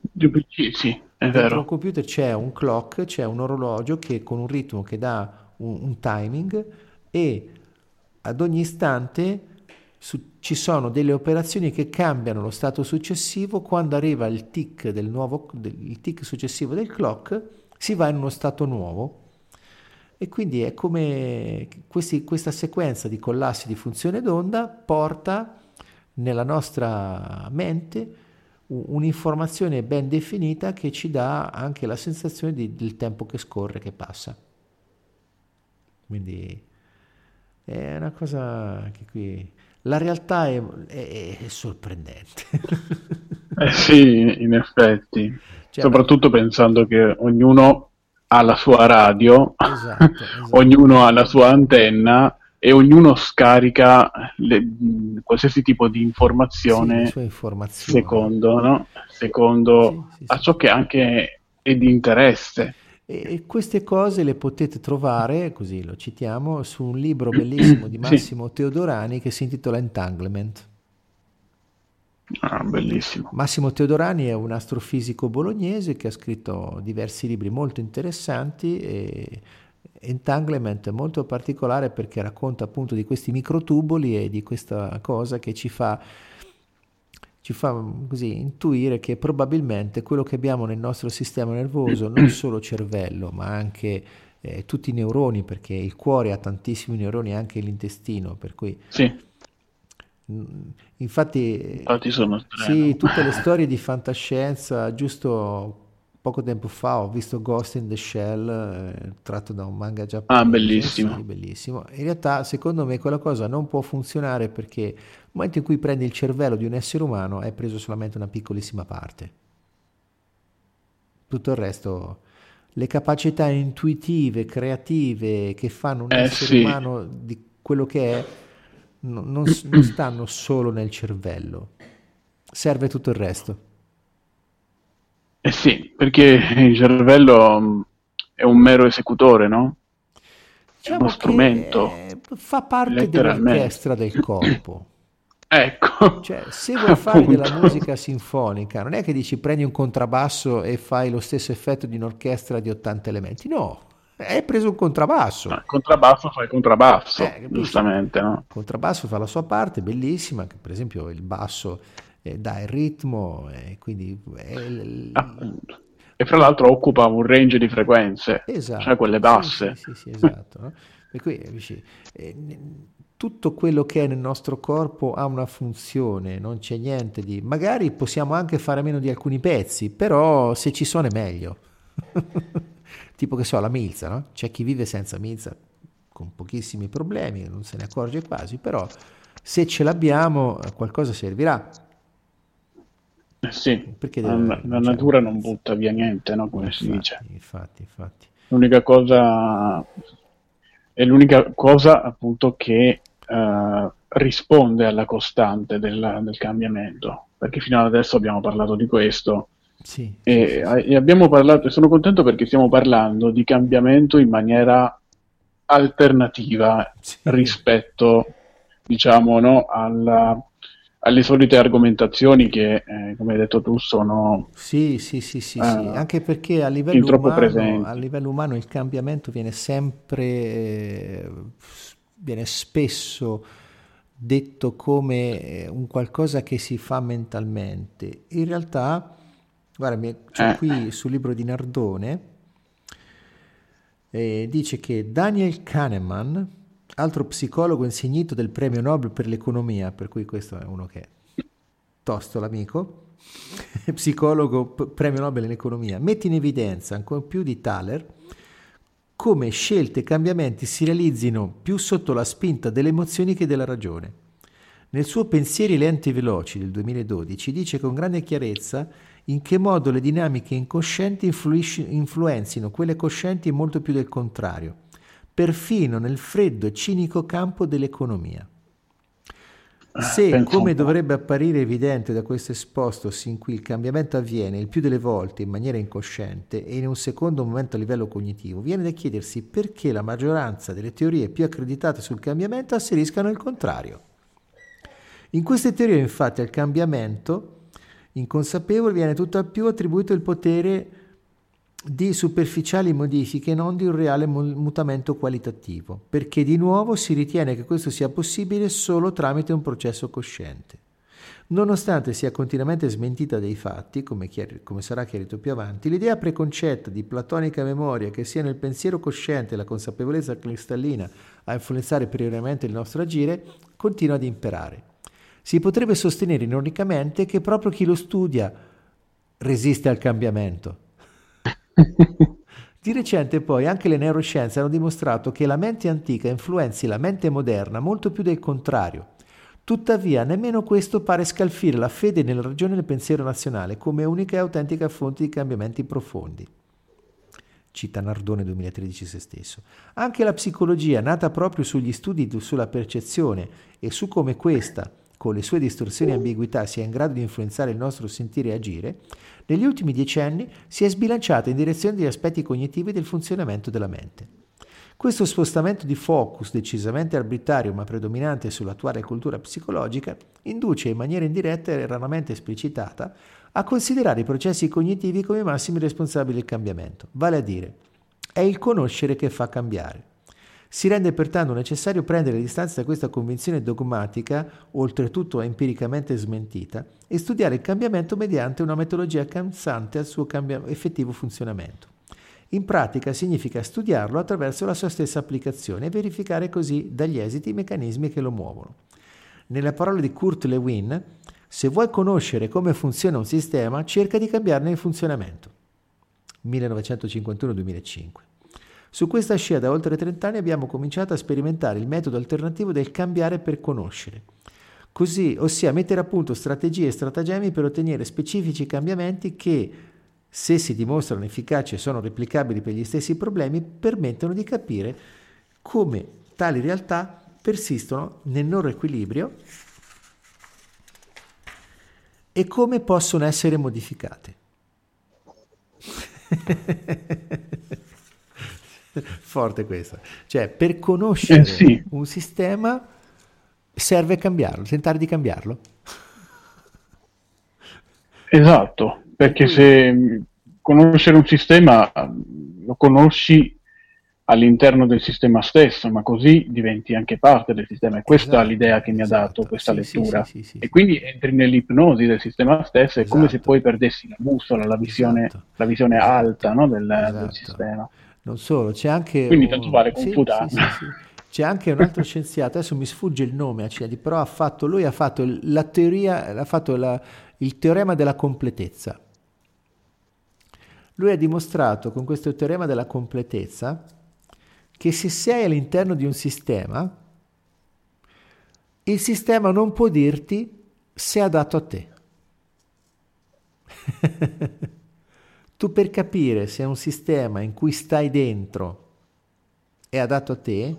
Di PC, sì, è Dentro vero. un computer c'è un clock, c'è un orologio che con un ritmo che dà un, un timing e ad ogni istante su, ci sono delle operazioni che cambiano lo stato successivo quando arriva il tick, del nuovo, del, il tick successivo del clock si va in uno stato nuovo e quindi è come questi, questa sequenza di collassi di funzione d'onda porta nella nostra mente un'informazione ben definita che ci dà anche la sensazione di, del tempo che scorre, che passa. Quindi è una cosa che qui... La realtà è, è, è sorprendente. eh sì, in effetti. Cioè, Soprattutto ma... pensando che ognuno ha la sua radio, esatto, esatto. ognuno ha la sua antenna e ognuno scarica le, qualsiasi tipo di informazione, sì, secondo, no? secondo sì, sì, a ciò che anche è di interesse. E queste cose le potete trovare, così lo citiamo, su un libro bellissimo di Massimo. Teodorani che si intitola Entanglement. Ah, bellissimo. Massimo Teodorani è un astrofisico bolognese che ha scritto diversi libri molto interessanti e Entanglement è molto particolare perché racconta appunto di questi microtuboli e di questa cosa che ci fa ci fa mm, così intuire che probabilmente quello che abbiamo nel nostro sistema nervoso, non solo cervello, ma anche eh, tutti i neuroni, perché il cuore ha tantissimi neuroni, anche l'intestino, per cui... Sì. Mm, infatti, infatti sono sì, tutte le storie di fantascienza, giusto poco tempo fa ho visto Ghost in the Shell eh, tratto da un manga giapponese. Ah, bellissimo. Sì, bellissimo. In realtà, secondo me, quella cosa non può funzionare perché nel momento in cui prendi il cervello di un essere umano hai preso solamente una piccolissima parte. Tutto il resto, le capacità intuitive, creative che fanno un eh, essere sì. umano di quello che è, non, non, non stanno solo nel cervello. Serve tutto il resto. Eh sì, perché il cervello mm, è un mero esecutore, no? Diciamo è uno strumento. Fa parte dell'orchestra del corpo. ecco. Cioè, se vuoi fare della musica sinfonica, non è che dici prendi un contrabbasso e fai lo stesso effetto di un'orchestra di 80 elementi. No, hai preso un contrabbasso. il contrabbasso fa il contrabbasso, eh, giustamente. No? Il contrabbasso fa la sua parte, bellissima, che per esempio il basso eh, dà il ritmo, e quindi... L... Ah, e fra l'altro occupa un range di frequenze, esatto, cioè quelle basse. Sì, sì, sì, esatto. No? Per cui, eh, tutto quello che è nel nostro corpo ha una funzione, non c'è niente di... Magari possiamo anche fare meno di alcuni pezzi, però se ci sono è meglio. tipo che so, la milza, no? C'è chi vive senza milza con pochissimi problemi, non se ne accorge quasi, però se ce l'abbiamo qualcosa servirà. Eh sì, Perché la, la cioè, natura non butta via niente, no? come infatti, si dice. Infatti, infatti. L'unica cosa è l'unica cosa appunto che uh, risponde alla costante del, del, cambiamento, perché fino ad adesso abbiamo parlato di questo sì, e, sì, sì. e abbiamo parlato, sono contento perché stiamo parlando di cambiamento in maniera alternativa rispetto, diciamo, no, alla, alle solite argomentazioni che, eh, come hai detto tu, sono... Sì, sì, sì, sì, uh, sì. anche perché a livello, umano, a livello, umano, il cambiamento viene sempre, eh, viene spesso detto come eh, un qualcosa che si fa mentalmente. In realtà, guarda, c'è eh. qui sul libro di Nardone, eh, dice che Daniel Kahneman altro psicologo insignito del premio Nobel per l'economia, per cui questo è uno che è tosto l'amico, psicologo premio Nobel in economia, mette in evidenza ancora più di Thaler come scelte e cambiamenti si realizzino più sotto la spinta delle emozioni che della ragione. Nel suo Pensieri lenti e veloci del 2012 dice con grande chiarezza in che modo le dinamiche incoscienti influenzino quelle coscienti molto più del contrario perfino nel freddo e cinico campo dell'economia. Ah, Se, come dovrebbe apparire evidente da questo esposto sin qui, il cambiamento avviene il più delle volte in maniera incosciente e in un secondo momento a livello cognitivo, viene da chiedersi perché la maggioranza delle teorie più accreditate sul cambiamento asseriscano il contrario. In queste teorie, infatti, al cambiamento inconsapevole viene tutt'al più attribuito il potere di superficiali modifiche non di un reale mutamento qualitativo, perché di nuovo si ritiene che questo sia possibile solo tramite un processo cosciente. Nonostante sia continuamente smentita dai fatti, come, chiar- come, sarà chiarito più avanti, l'idea preconcetta di platonica memoria che sia nel pensiero cosciente la consapevolezza cristallina a influenzare prioritamente il nostro agire continua ad imperare. Si potrebbe sostenere ironicamente che proprio chi lo studia resiste al cambiamento di recente poi anche le neuroscienze hanno dimostrato che la mente antica influenzi la mente moderna molto più del contrario. Tuttavia, nemmeno questo pare scalfire la fede nella ragione del pensiero nazionale come unica e autentica fonte di cambiamenti profondi. Cita Nardone 2013 se stesso. Anche la psicologia, nata proprio sugli studi sulla percezione e su come questa, con le sue distorsioni e ambiguità, sia in grado di influenzare il nostro sentire e agire, negli ultimi decenni si è sbilanciata in direzione degli aspetti cognitivi del funzionamento della mente. Questo spostamento di focus decisamente arbitrario ma predominante sull'attuale cultura psicologica induce in maniera indiretta e raramente esplicitata a considerare i processi cognitivi come massimi responsabili del cambiamento, vale a dire, è il conoscere che fa cambiare. Si rende pertanto necessario prendere le distanze da questa convinzione dogmatica, oltretutto empiricamente smentita, e studiare il cambiamento mediante una metodologia calzante al suo cambia- effettivo funzionamento. In pratica significa studiarlo attraverso la sua stessa applicazione e verificare così dagli esiti i meccanismi che lo muovono. Nelle parole di Kurt Lewin, se vuoi conoscere come funziona un sistema, cerca di cambiarne il funzionamento. 1951-2005. Su questa scia da oltre 30 anni abbiamo cominciato a sperimentare il metodo alternativo del cambiare per conoscere. Così, ossia mettere a punto strategie e stratagemmi per ottenere specifici cambiamenti che, se si dimostrano efficaci e sono replicabili per gli stessi problemi, permettono di capire come tali realtà persistono nel loro equilibrio e come possono essere modificate. Forte questa. Cioè, per conoscere eh sì. un sistema serve cambiarlo, tentare di cambiarlo. Esatto, perché se conoscere un sistema lo conosci all'interno del sistema stesso, ma così diventi anche parte del sistema. E questa esatto, è l'idea che mi esatto. ha dato questa sì, lettura. Sì, sì, e quindi entri nell'ipnosi del sistema stesso, è come se esatto. poi perdessi la bussola, la visione, esatto. la visione esatto. alta no, del, del, esatto. sistema. Non solo, c'è anche... Quindi tanto vale confutare. C'è anche un altro scienziato, adesso mi sfugge il nome, però ha fatto, lui ha fatto la teoria, ha fatto la, il teorema della completezza. Lui ha dimostrato con questo teorema della completezza che se sei all'interno di un sistema, il sistema non può dirti se è adatto a te. tu per capire se un sistema in cui stai dentro è adatto a te,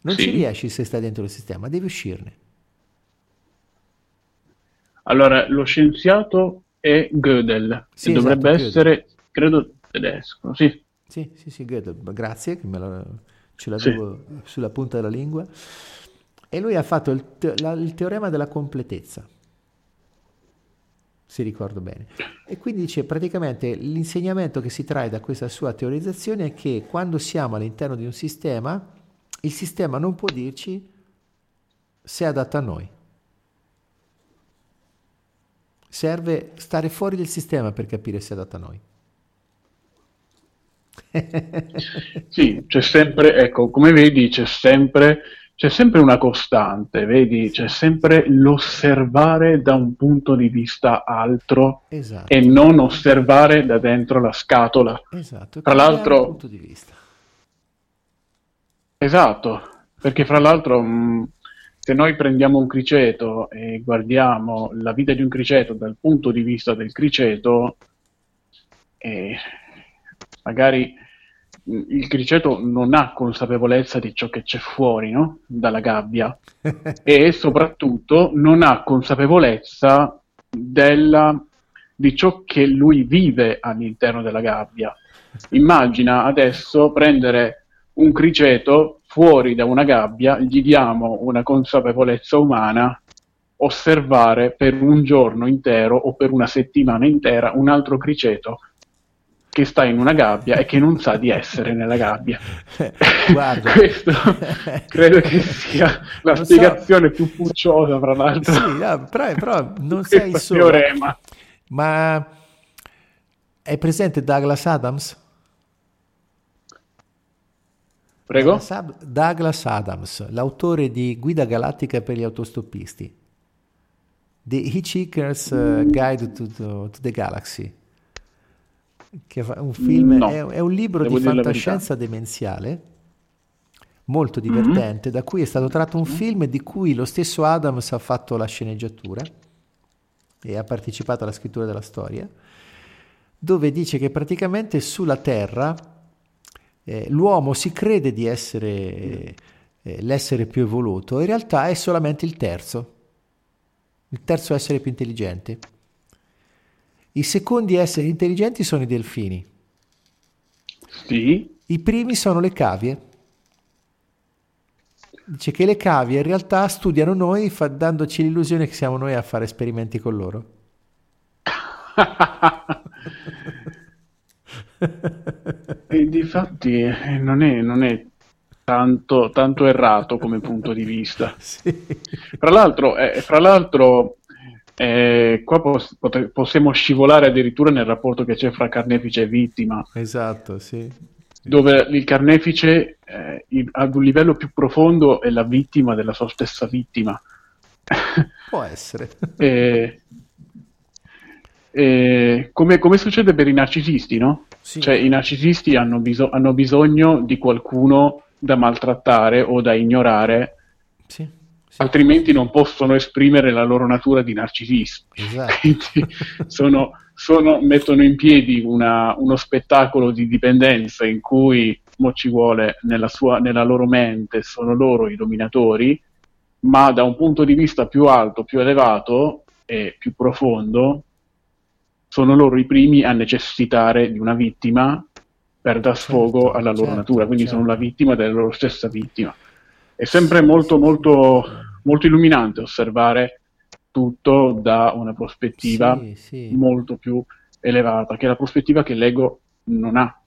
non sì. ci riesci se stai dentro il sistema, devi uscirne. Allora, lo scienziato è Gödel, sì, esatto, dovrebbe essere, Gödel. credo, tedesco, sì. Sì, sì, sì, Gödel, grazie, che me la, ce l'avevo sì. sulla punta della lingua. E lui ha fatto il, te- la, il teorema della completezza, se ricordo bene. E quindi dice praticamente l'insegnamento che si trae da questa sua teorizzazione è che quando siamo all'interno di un sistema, il sistema non può dirci se è adatto a noi. Serve stare fuori del sistema per capire se è adatto a noi. sì, c'è sempre, ecco, come vedi, c'è sempre, c'è sempre una costante, vedi, c'è sempre l'osservare da un punto di vista altro esatto. e non osservare da dentro la scatola. Esatto, tra l'altro... punto di vista. Esatto, perché fra l'altro mh, se noi prendiamo un criceto e guardiamo la vita di un criceto dal punto di vista del criceto, eh, magari il criceto non ha consapevolezza di ciò che c'è fuori no? dalla gabbia e soprattutto non ha consapevolezza della, di ciò che lui vive all'interno della gabbia. Immagina adesso prendere un criceto fuori da una gabbia, gli diamo una consapevolezza umana, osservare per un giorno intero o per una settimana intera un altro criceto che sta in una gabbia e che non sa di essere nella gabbia. Guarda. Questo credo che sia la non spiegazione so. più pucciosa, fra l'altro. Sì, no, però, però non sei solo. Teorema. Ma è presente Douglas Adams? Prego? Douglas Adams, l'autore di Guida Galattica per gli autostoppisti. The Hitchhiker's uh, Guide to, to, to the Galaxy che fa un film, no, è, è, un libro di fantascienza demenziale molto mhm. divertente, mm-hmm. da cui è stato tratto un film di cui lo stesso Adams ha fatto la sceneggiatura e ha partecipato alla scrittura della storia, dove dice che praticamente sulla Terra eh, l'uomo si crede di essere eh, l'essere più evoluto, in realtà è solamente il terzo, il terzo essere più intelligente. I secondi esseri intelligenti sono i delfini. Sì. I primi sono le cavie. Dice che le cavie in realtà studiano noi fa, dandoci l'illusione che siamo noi a fare esperimenti con loro. e difatti eh, non è, non è tanto, tanto, errato come punto di vista. Sì. Fra l'altro, eh, fra l'altro eh, qua pos- pot- possiamo scivolare addirittura nel rapporto che c'è fra carnefice e vittima. Esatto, sì. Dove il carnefice eh, ad un livello più profondo è la vittima della sua stessa vittima. Può essere. e, e, come, come, succede per i narcisisti, no? Sì. Cioè, i narcisisti hanno, biso- hanno bisogno di qualcuno da maltrattare o da ignorare. Sì altrimenti non possono esprimere la loro natura di narcisismo. Esatto. Quindi sono, sono, mettono in piedi una, uno spettacolo di dipendenza in cui mo ci vuole nella, sua, nella loro mente sono loro i dominatori, ma da un punto di vista più alto, più elevato e più profondo, sono loro i primi a necessitare di una vittima per dar sfogo certo, alla loro certo, natura, quindi certo. sono la vittima della loro stessa vittima. È sempre molto, molto, molto illuminante osservare tutto da una prospettiva sì, sì. molto più elevata, che è la prospettiva che l'ego non ha.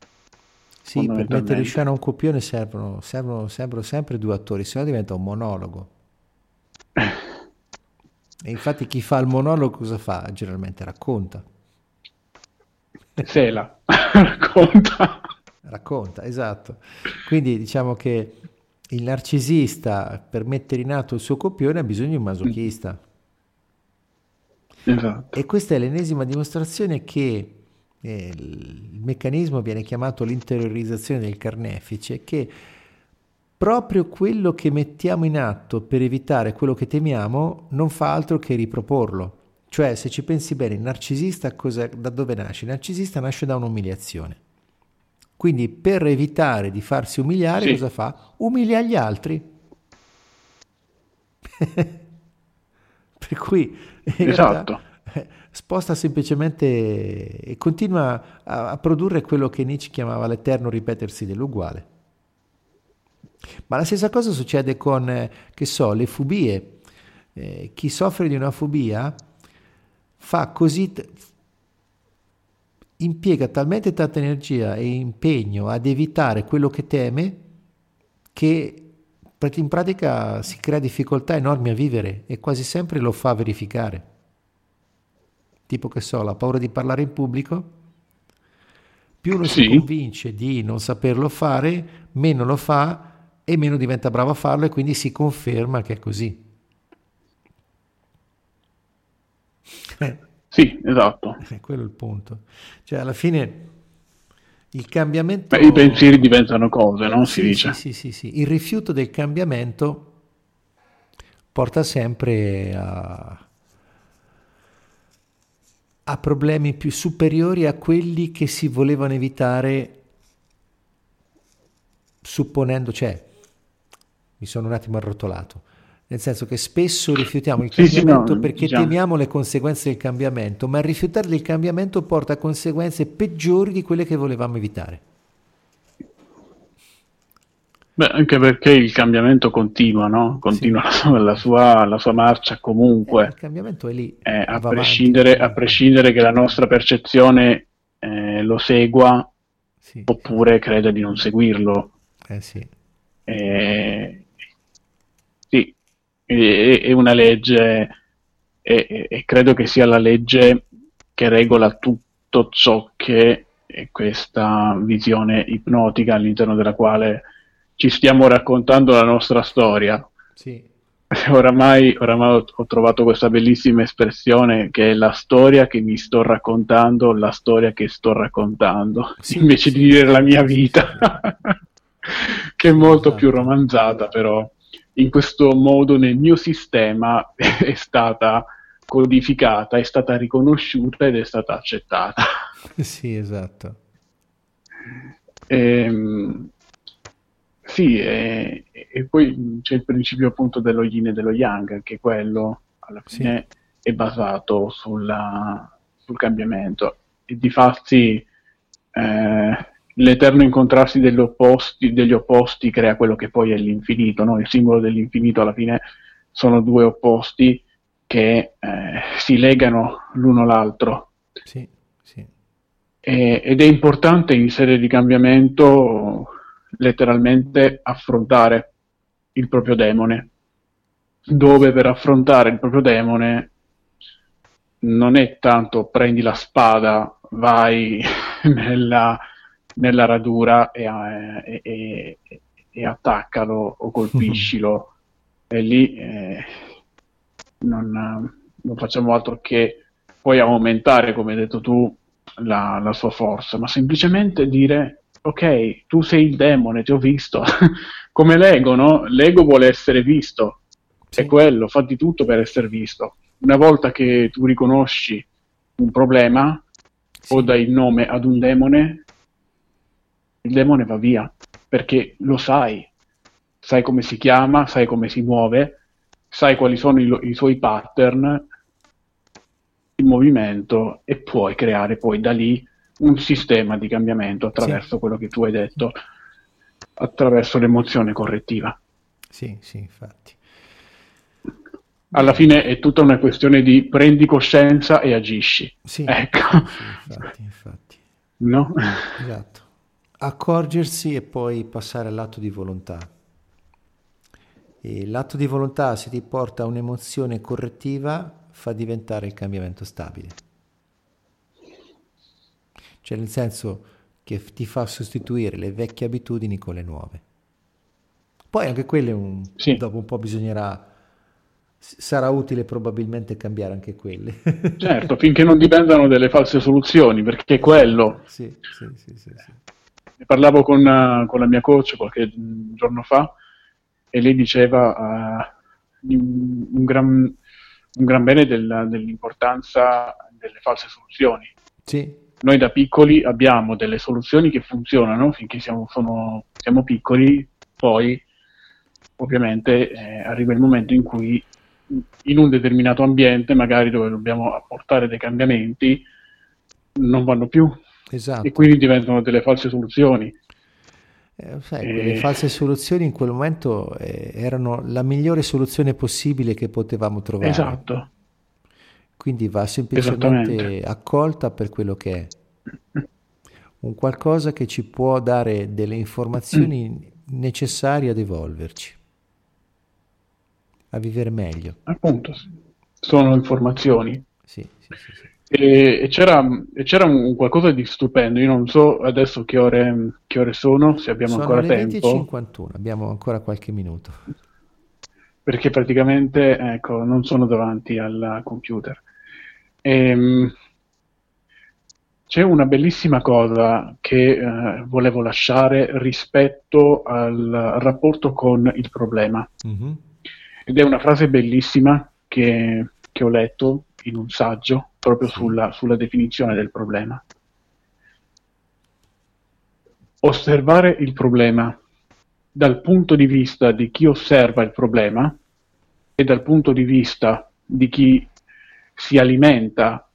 Sì, per mettere in scena un copione servono, servono, servono sempre due attori, se no diventa un monologo. E infatti chi fa il monologo cosa fa? Generalmente racconta. Sela, racconta. Racconta, esatto. Quindi diciamo che il narcisista per mettere in atto il suo copione ha bisogno di un masochista. Esatto. E questa è l'ennesima dimostrazione che eh, il meccanismo viene chiamato l'interiorizzazione del carnefice, che proprio quello che mettiamo in atto per evitare quello che temiamo non fa altro che riproporlo. Cioè, se ci pensi bene, il narcisista cosa, da dove nasce? Il narcisista nasce da un'umiliazione. Quindi per evitare di farsi umiliare, sì. cosa fa? Umilia gli altri. per cui esatto. realtà, sposta semplicemente e continua a, a produrre quello che Nietzsche chiamava l'eterno ripetersi dell'uguale. Ma la stessa cosa succede con, eh, che so, le fobie. Eh, chi soffre di una fobia fa così, impiega talmente tanta energia e impegno ad evitare quello che teme che in pratica si crea difficoltà enormi a vivere e quasi sempre lo fa verificare. Tipo che so, la paura di parlare in pubblico, più uno sì. si convince di non saperlo fare, meno lo fa e meno diventa bravo a farlo e quindi si conferma che è così. Sì, esatto. È quello il punto. Cioè, alla fine il cambiamento... Beh, I pensieri diventano cose, no? Si sì, dice. Sì, sì, sì. Il rifiuto del cambiamento porta sempre a, a problemi più superiori a quelli che si volevano evitare supponendo, cioè, mi sono un attimo arrotolato nel senso che spesso rifiutiamo il cambiamento sì, no, perché diciamo. temiamo le conseguenze del cambiamento, ma rifiutare il cambiamento porta a conseguenze peggiori di quelle che volevamo evitare. Beh, anche perché il cambiamento continua, no? Continua sì. la, sua, la, sua, marcia comunque. Eh, il cambiamento è lì. Eh, a, prescindere, a, prescindere, che la nostra percezione eh, lo segua sì. oppure creda di non seguirlo. Eh sì. Eh, sì, è, è una legge e, credo che sia la legge che regola tutto ciò che è questa visione ipnotica all'interno della quale ci stiamo raccontando la nostra storia. Sì. Oramai, oramai ho trovato questa bellissima espressione che è la storia che mi sto raccontando, la storia che sto raccontando, sì, invece sì, di dire la mia vita, che è molto esatto. più romanzata però in questo modo nel mio sistema è stata codificata, è stata riconosciuta ed è stata accettata. Sì, esatto. Ehm, sì, e, e, poi c'è il principio appunto dello yin e dello yang, anche quello alla fine sì. è basato sulla, sul cambiamento. E di fatti eh, l'eterno incontrarsi degli opposti, degli opposti crea quello che poi è l'infinito, no? il simbolo dell'infinito alla fine sono due opposti che eh, si legano l'uno all'altro. Sì, sì. E, ed è importante in serie di cambiamento letteralmente affrontare il proprio demone, dove per affrontare il proprio demone non è tanto prendi la spada, vai nella nella radura e, e, e, e attaccalo o colpiscilo. e lì eh, non, non, facciamo altro che poi aumentare, come hai detto tu, la, la sua forza, ma semplicemente dire ok, tu sei il demone, ti ho visto. come l'ego, no? L'ego vuole essere visto. Sì. È quello, fa di tutto per essere visto. Una volta che tu riconosci un problema sì. o dai il nome ad un demone, il demone va via, perché lo sai, sai come si chiama, sai come si muove, sai quali sono i, i suoi pattern, il movimento e puoi creare poi da lì un sistema di cambiamento attraverso sì. quello che tu hai detto, attraverso l'emozione correttiva. Sì, sì, infatti. Alla fine è tutta una questione di prendi coscienza e agisci. Sì, ecco. sì infatti, infatti. No? Esatto accorgersi e poi passare all'atto di volontà. E l'atto di volontà, se ti porta a un'emozione correttiva, fa diventare il cambiamento stabile. Cioè nel senso che ti fa sostituire le vecchie abitudini con le nuove. Poi anche quelle un, sì. dopo un po' bisognerà sarà utile probabilmente cambiare anche quelle. certo, finché non dipendano dalle false soluzioni, perché quello... Sì, sì, sì, sì, sì. Ne parlavo con, uh, con, la mia coach qualche giorno fa e lei diceva uh, un, un, gran, un, gran, bene del, dell'importanza delle false soluzioni. Sì. Noi da piccoli abbiamo delle soluzioni che funzionano finché siamo, sono, siamo piccoli, poi ovviamente eh, arriva il momento in cui in un determinato ambiente, magari dove dobbiamo apportare dei cambiamenti, non vanno più. Esatto. E quindi diventano delle false soluzioni. Eh, sai, e... Le false soluzioni in quel momento eh, erano la migliore soluzione possibile che potevamo trovare. Esatto. Quindi va semplicemente accolta per quello che è. Un qualcosa che ci può dare delle informazioni necessarie ad evolverci a vivere meglio. Appunto, sono informazioni. Sì, sì, sì. sì. E, e, c'era, e, c'era, un qualcosa di stupendo, io non so adesso che ore, che ore sono, se abbiamo sono ancora le tempo. 51, abbiamo ancora qualche minuto. Perché praticamente, ecco, non sono davanti al computer. E, ehm, c'è una bellissima cosa che eh, volevo lasciare rispetto al rapporto con il problema. Mm-hmm. Ed è una frase bellissima che, che ho letto in un saggio proprio sulla, sulla definizione del problema. Osservare il problema dal punto di vista di chi osserva il problema e dal punto di vista di chi si alimenta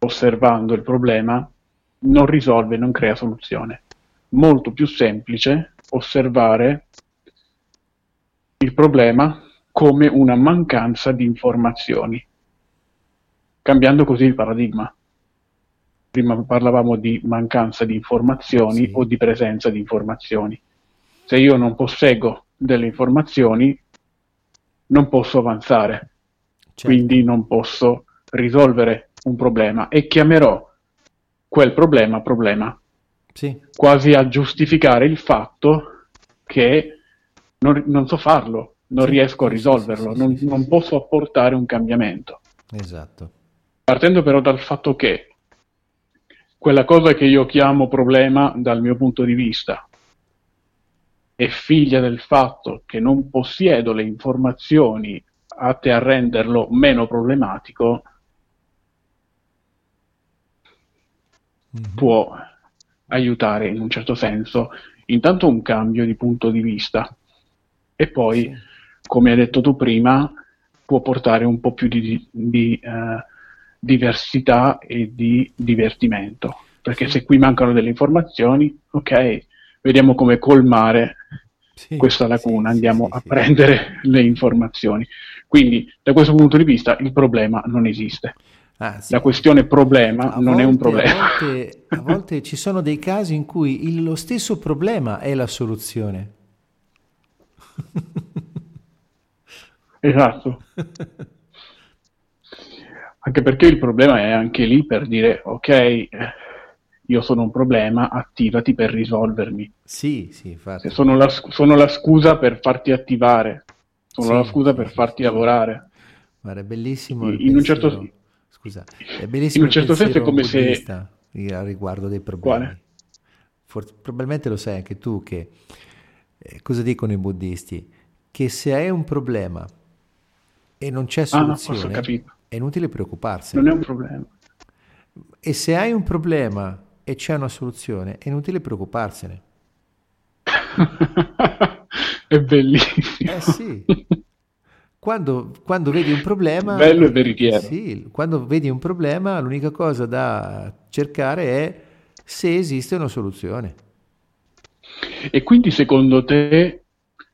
osservando il problema non risolve, non crea soluzione. Molto più semplice osservare il problema come una mancanza di informazioni, cambiando così il paradigma. Prima parlavamo di mancanza di informazioni sì. o di presenza di informazioni. Se io non posseggo delle informazioni, non posso avanzare, certo. quindi non posso risolvere un problema e chiamerò quel problema problema. Sì. Quasi a giustificare il fatto che non, non so farlo, non sì, riesco a risolverlo, non, non posso apportare un cambiamento. Esatto. Partendo però dal fatto che quella cosa che io chiamo problema dal mio punto di vista è figlia del fatto che non possiedo le informazioni atte a renderlo meno problematico, mm-hmm. può aiutare in un certo senso. Intanto un cambio di punto di vista. E poi come hai detto tu prima, può portare un po' più di, di uh, diversità e di divertimento. Perché se qui mancano delle informazioni, ok, vediamo come colmare sì, questa lacuna, sì, andiamo sì, a prendere le informazioni. Quindi, da questo punto di vista, il problema non esiste. Ah, La questione problema a non volte, è un problema. A volte, a volte ci sono dei casi in cui il, lo stesso problema è la soluzione. Esatto. anche perché il problema è anche lì per dire, ok, io sono un problema, attivati per risolvermi. Sì, sì, infatti. Sono la, sono la scusa per farti attivare, sono sì, la scusa per farti lavorare. Guarda, è bellissimo. In, un certo, Scusa, è bellissimo in un certo senso è come se... A riguardo dei problemi. Forse, probabilmente lo sai anche tu che... Eh, cosa dicono i buddisti? Che se hai un problema e non c'è soluzione, ah, è inutile preoccuparsi. Non è un problema. E se hai un problema e c'è una soluzione, è inutile preoccuparsene. è bellissimo. Eh sì. Quando, quando, vedi un problema... Bello e veritiero. Sì, quando vedi un problema l'unica cosa da cercare è se esiste una soluzione. E quindi secondo te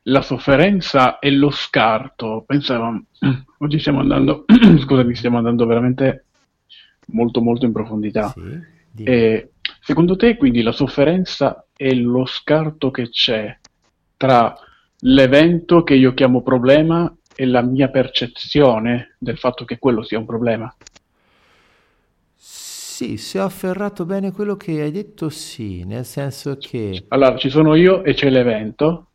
la sofferenza e lo scarto. Pensavamo, oggi stiamo andando, scusami, stiamo andando veramente molto molto in profondità. Sì, e secondo te quindi la sofferenza è lo scarto che c'è tra l'evento che io chiamo problema e la mia percezione del fatto che quello sia un problema? Sì, se ho afferrato bene quello che hai detto, sì, nel senso che... Allora, ci sono io e c'è l'evento.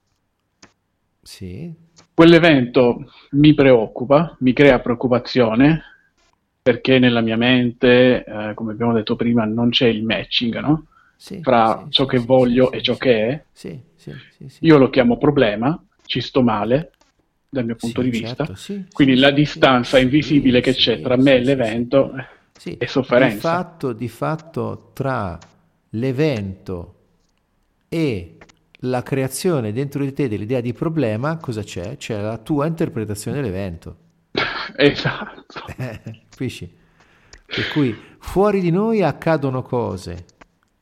Sì. Quell'evento mi preoccupa, mi crea preoccupazione, perché nella mia mente, eh, come abbiamo detto prima, non c'è il matching, no? Sì, Fra sì, ciò che voglio e ciò che è. Io lo chiamo problema, ci sto male dal mio punto di vista. certo, sì, Quindi la distanza invisibile che c'è tra me e l'evento è sofferenza. Di fatto, di fatto tra l'evento e la creazione dentro di te dell'idea di problema, cosa c'è? C'è la tua interpretazione dell'evento. Esatto. Capisci? Per cui fuori di noi accadono cose,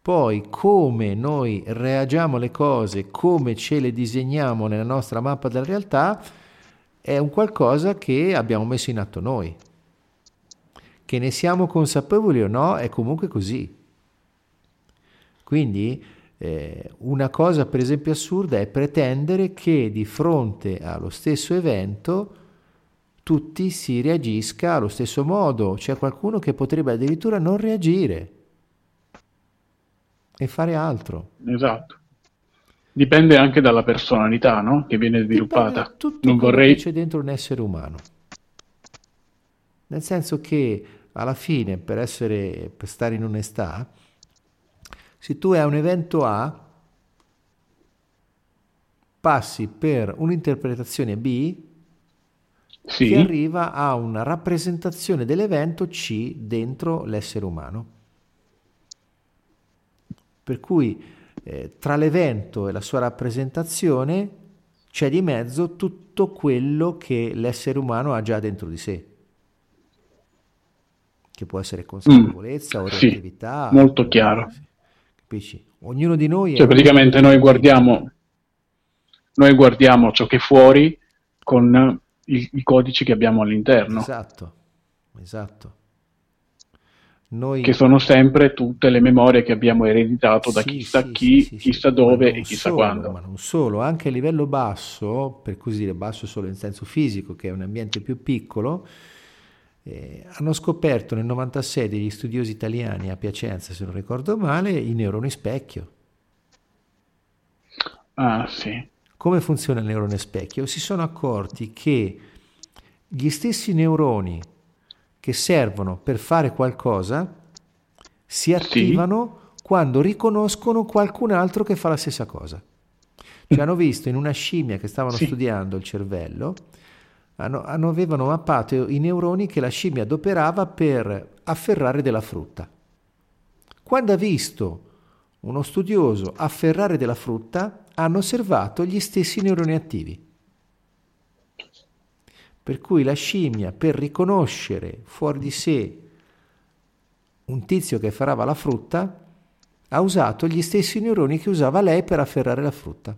poi come noi reagiamo alle cose, come ce le disegniamo nella nostra mappa della realtà, è un qualcosa che abbiamo messo in atto noi. Che ne siamo consapevoli o no, è comunque così. Quindi eh, una cosa per esempio assurda è pretendere che di fronte allo stesso evento tutti si reagisca allo stesso modo. C'è qualcuno che potrebbe addirittura non reagire e fare altro. Esatto. Dipende anche dalla personalità, no? Che viene sviluppata. Tutto Non vorrei... c'è dentro un essere umano. Nel senso che alla fine, per, essere, per stare in onestà, se tu hai un evento A, passi per un'interpretazione B Sì, che arriva a una rappresentazione dell'evento C dentro l'essere umano. Per cui eh, tra l'evento e la sua rappresentazione c'è di mezzo tutto quello che l'essere umano ha già dentro di sé, che può essere consapevolezza, Mm, sì, orientatività, molto chiaro. Capisci? Ognuno di noi Cioè è praticamente noi guardiamo, noi guardiamo ciò che è fuori con i, i codici che abbiamo all'interno, Esatto, esatto. Noi che sono sempre tutte le memorie che abbiamo ereditato da Sì, chissà sì, chi, sì, chissà dove e chissà solo, quando. Ma non solo, anche a livello basso, per così dire basso solo in senso fisico, che è un ambiente più piccolo, eh, hanno scoperto nel 96 degli studiosi italiani a Piacenza, se non ricordo male, i neuroni specchio. Ah, sì. Come funziona il neurone specchio? Si sono accorti che gli stessi neuroni che servono per fare qualcosa si attivano quando riconoscono qualcun altro che fa la stessa cosa. Cioè hanno visto in una scimmia che stavano Sì. studiando il cervello, hanno, avevano mappato i neuroni che la scimmia adoperava per afferrare della frutta. Quando ha visto uno studioso afferrare della frutta, hanno osservato gli stessi neuroni attivi. Per cui la scimmia, per riconoscere fuori di sé un tizio che afferrava la frutta, ha usato gli stessi neuroni che usava lei per afferrare la frutta.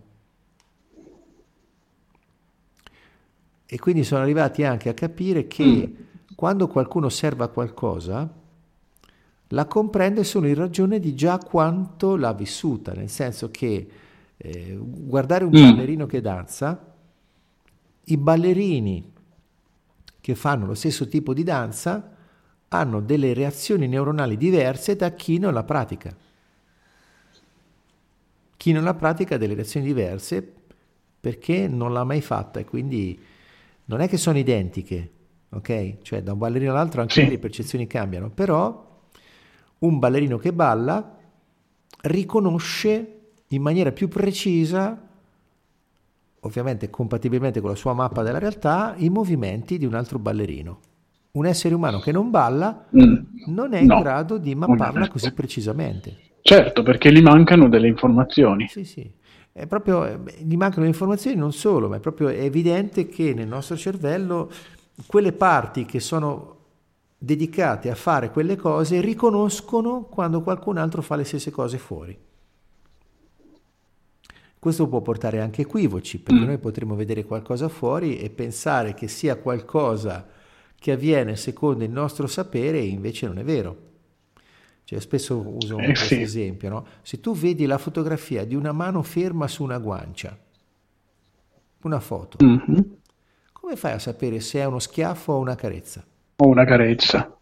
E quindi sono arrivati anche a capire che quando qualcuno osserva qualcosa, la comprende solo in ragione di già quanto l'ha vissuta, nel senso che eh, guardare un Mm. ballerino che danza, i ballerini che fanno lo stesso tipo di danza hanno delle reazioni neuronali diverse da chi non la pratica. Chi non la pratica ha delle reazioni diverse perché non l'ha mai fatta e quindi non è che sono identiche, ok? Cioè da un ballerino all'altro anche Sì. le percezioni cambiano, però un ballerino che balla riconosce in maniera più precisa, ovviamente compatibilmente con la sua mappa della realtà, i movimenti di un altro ballerino. Un essere umano che non balla Mm. non è in No, grado di mapparla così precisamente. Certo, perché gli mancano delle informazioni. Sì, sì. È proprio, eh, gli mancano le informazioni non solo, ma è proprio evidente che nel nostro cervello quelle parti che sono dedicate a fare quelle cose riconoscono quando qualcun altro fa le stesse cose fuori. Questo può portare anche equivoci, perché Mm. noi potremmo vedere qualcosa fuori e pensare che sia qualcosa che avviene secondo il nostro sapere e invece non è vero. Cioè, spesso uso eh, questo sì. esempio, no? Se tu vedi la fotografia di una mano ferma su una guancia, una foto, mm-hmm. come fai a sapere se è uno schiaffo o una carezza? O una carezza.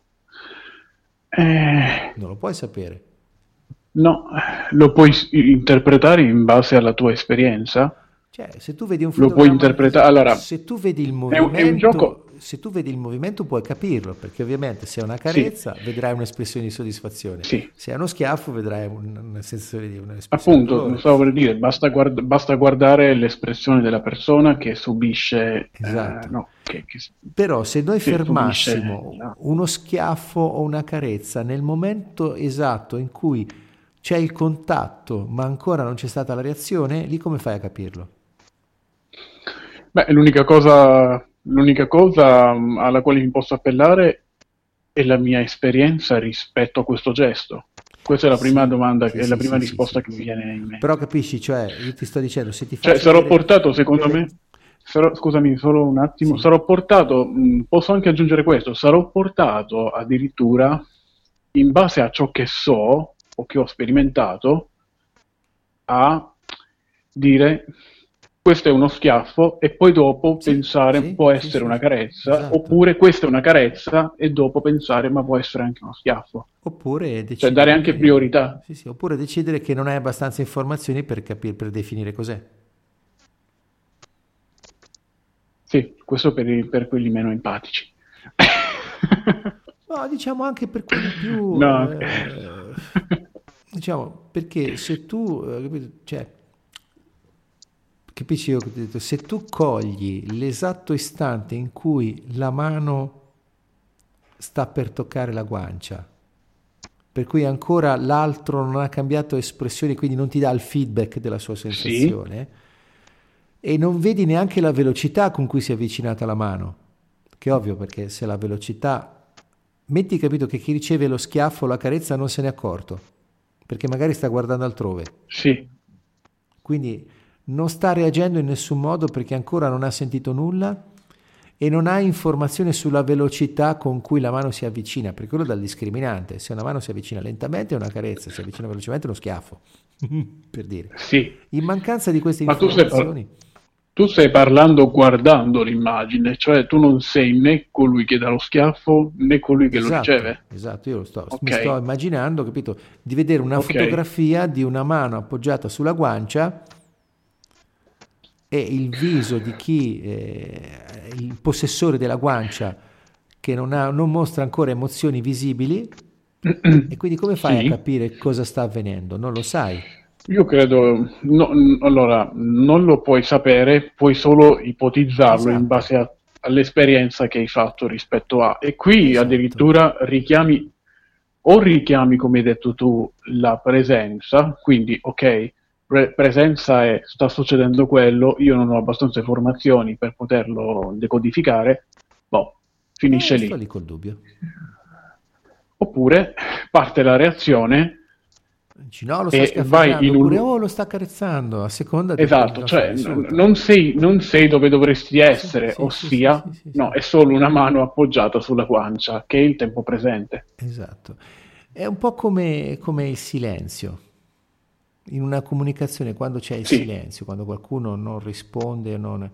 Eh... Non lo puoi sapere. No, lo puoi interpretare in base alla tua esperienza. Cioè, se tu vedi un lo puoi interpretare. Allora, se tu vedi il movimento, è un, è un gioco... se tu vedi il movimento puoi capirlo, perché ovviamente se è una carezza sì. vedrai un'espressione di soddisfazione. Sì. Se è uno schiaffo vedrai una sensazione di un'espressione. Appunto, non stavo per dire, basta, guard- basta, guardare l'espressione della persona che subisce. Esatto. Eh, no, che, che, Però se noi fermassimo subisce, no. uno schiaffo o una carezza nel momento esatto in cui c'è il contatto, ma ancora non c'è stata la reazione, lì come fai a capirlo? Beh, l'unica cosa, l'unica cosa mm, alla quale mi posso appellare è la mia esperienza rispetto a questo gesto. Questa è la prima sì, domanda, sì, è la prima sì, risposta che mi viene in mente. Però capisci, cioè, io ti sto dicendo, se ti cioè, sarò vedere... portato, secondo me, sarò, scusami solo un attimo, sarò portato, mh, mm, posso anche aggiungere questo, sarò portato addirittura, in base a ciò che so o che ho sperimentato, a dire questo è uno schiaffo e poi dopo sì, pensare sì, può essere sì, una carezza, esatto. oppure questa è una carezza e dopo pensare ma può essere anche uno schiaffo. Oppure decidere, cioè dare anche priorità. oppure decidere che non hai abbastanza informazioni per capire, per definire cos'è. Sì, questo per, i, per quelli meno empatici. no, diciamo anche per quelli più... No. Eh, diciamo, perché se tu... Eh, cioè, capisci io ho detto, se tu cogli l'esatto istante in cui la mano sta per toccare la guancia, per cui ancora l'altro non ha cambiato espressione, quindi non ti dà il feedback della sua sensazione, sì. e non vedi neanche la velocità con cui si è avvicinata la mano, che è ovvio perché se la velocità... Metti capito che chi riceve lo schiaffo o la carezza non se n'è accorto, perché magari sta guardando altrove. Sì. Quindi non sta reagendo in nessun modo perché ancora non ha sentito nulla e non ha informazione sulla velocità con cui la mano si avvicina, perché quello dal discriminante, se una mano si avvicina lentamente è una carezza, se si avvicina velocemente è uno schiaffo, per dire. Sì. In mancanza di queste Ma informazioni... Tu stai parlando guardando l'immagine, cioè tu non sei né colui che dà lo schiaffo né colui che esatto, lo riceve. Esatto, io lo sto, okay. mi sto immaginando, capito, di vedere una okay. fotografia di una mano appoggiata sulla guancia è il viso di chi, eh, il possessore della guancia, che non, ha, non mostra ancora emozioni visibili, e quindi come fai sì. a capire cosa sta avvenendo? Non lo sai. Io credo, no, allora, non lo puoi sapere, puoi solo ipotizzarlo esatto. in base a, all'esperienza che hai fatto rispetto a. E qui esatto. addirittura richiami, o richiami, come hai detto tu, la presenza, quindi ok, pre- presenza è sta succedendo quello, io non ho abbastanza informazioni per poterlo decodificare, boh, finisce eh, lì. Lì col dubbio. Oppure parte la reazione no, lo sta vai in un... oh, lo sta accarezzando a seconda di esatto cioè n- non, sei, non, sei, dove dovresti essere sì, sì, ossia sì, no è solo una mano appoggiata sulla guancia che è il tempo presente. Esatto. È un po' come, come il silenzio in una comunicazione quando c'è il sì. silenzio, quando qualcuno non risponde, non...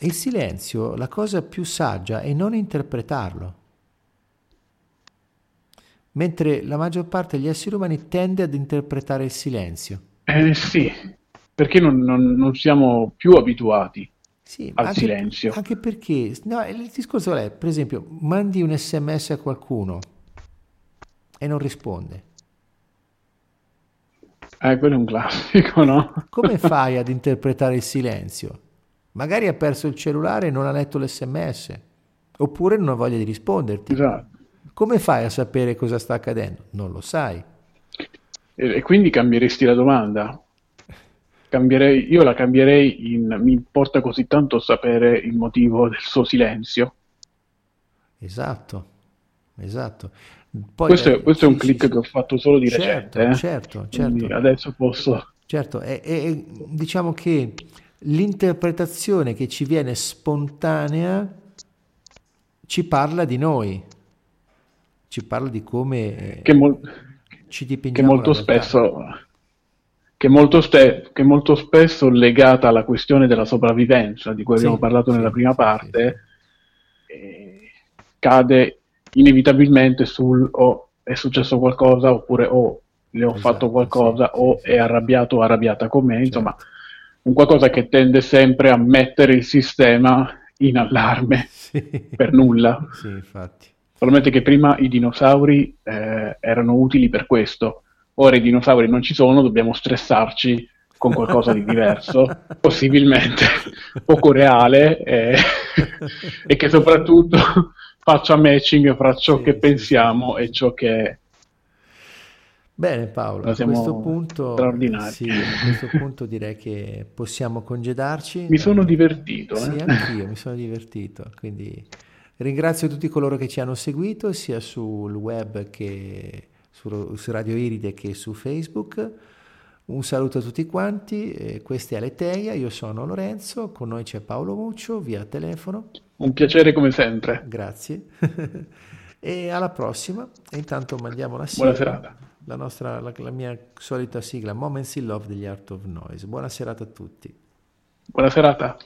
il silenzio, la cosa più saggia è non interpretarlo. Mentre la maggior parte degli esseri umani tende ad interpretare il silenzio. Eh sì, perché non, non, non siamo più abituati sì, al anche, silenzio. Anche perché, no, il discorso è, per esempio, mandi un sms a qualcuno e non risponde eh, quello è un classico, no? Come fai ad interpretare il silenzio? Magari ha perso il cellulare e non ha letto l'SMS, oppure non ha voglia di risponderti. Esatto. Come fai a sapere cosa sta accadendo? Non lo sai. E, e quindi cambieresti la domanda? Cambierei, io la cambierei in mi importa così tanto sapere il motivo del suo silenzio. Esatto, esatto. Questo, è, questo sì, è, un click sì, che ho fatto solo di certo, recente. Eh? Certo, certo. adesso posso... Certo, e, e, diciamo che l'interpretazione che ci viene spontanea ci parla di noi. ci parla di come che, mol- ci dipingiamo che molto spesso che molto, spe- che molto, spesso legata alla questione della sopravvivenza di cui abbiamo sì, parlato nella prima parte sì. eh, cade inevitabilmente sul o oh, è successo qualcosa oppure o oh, le ho esatto, fatto qualcosa sì, o è arrabbiato o arrabbiata con me, certo. insomma un qualcosa che tende sempre a mettere il sistema in allarme per nulla. Sì, infatti. Solamente che prima i dinosauri eh, erano utili per questo, ora i dinosauri non ci sono, dobbiamo stressarci con qualcosa di diverso, possibilmente poco reale eh, e che soprattutto faccia matching fra ciò sì, che sì, pensiamo sì. e ciò che è. Bene Paolo, a questo, punto, sì, a questo punto direi che possiamo congedarci. Mi sono divertito. Sì, eh? anch'io mi sono divertito. Quindi ringrazio tutti coloro che ci hanno seguito sia sul web che su, su Radio Iride che su Facebook. Un saluto a tutti quanti, eh, questa è Aleteia, io sono Lorenzo, con noi c'è Paolo Muccio via telefono. Un piacere come sempre. Grazie. e alla prossima. E intanto mandiamo la sigla. Buona serata. La, nostra, la, la mia solita sigla, Moments in Love degli Art of Noise. Buona serata a tutti. Buona serata.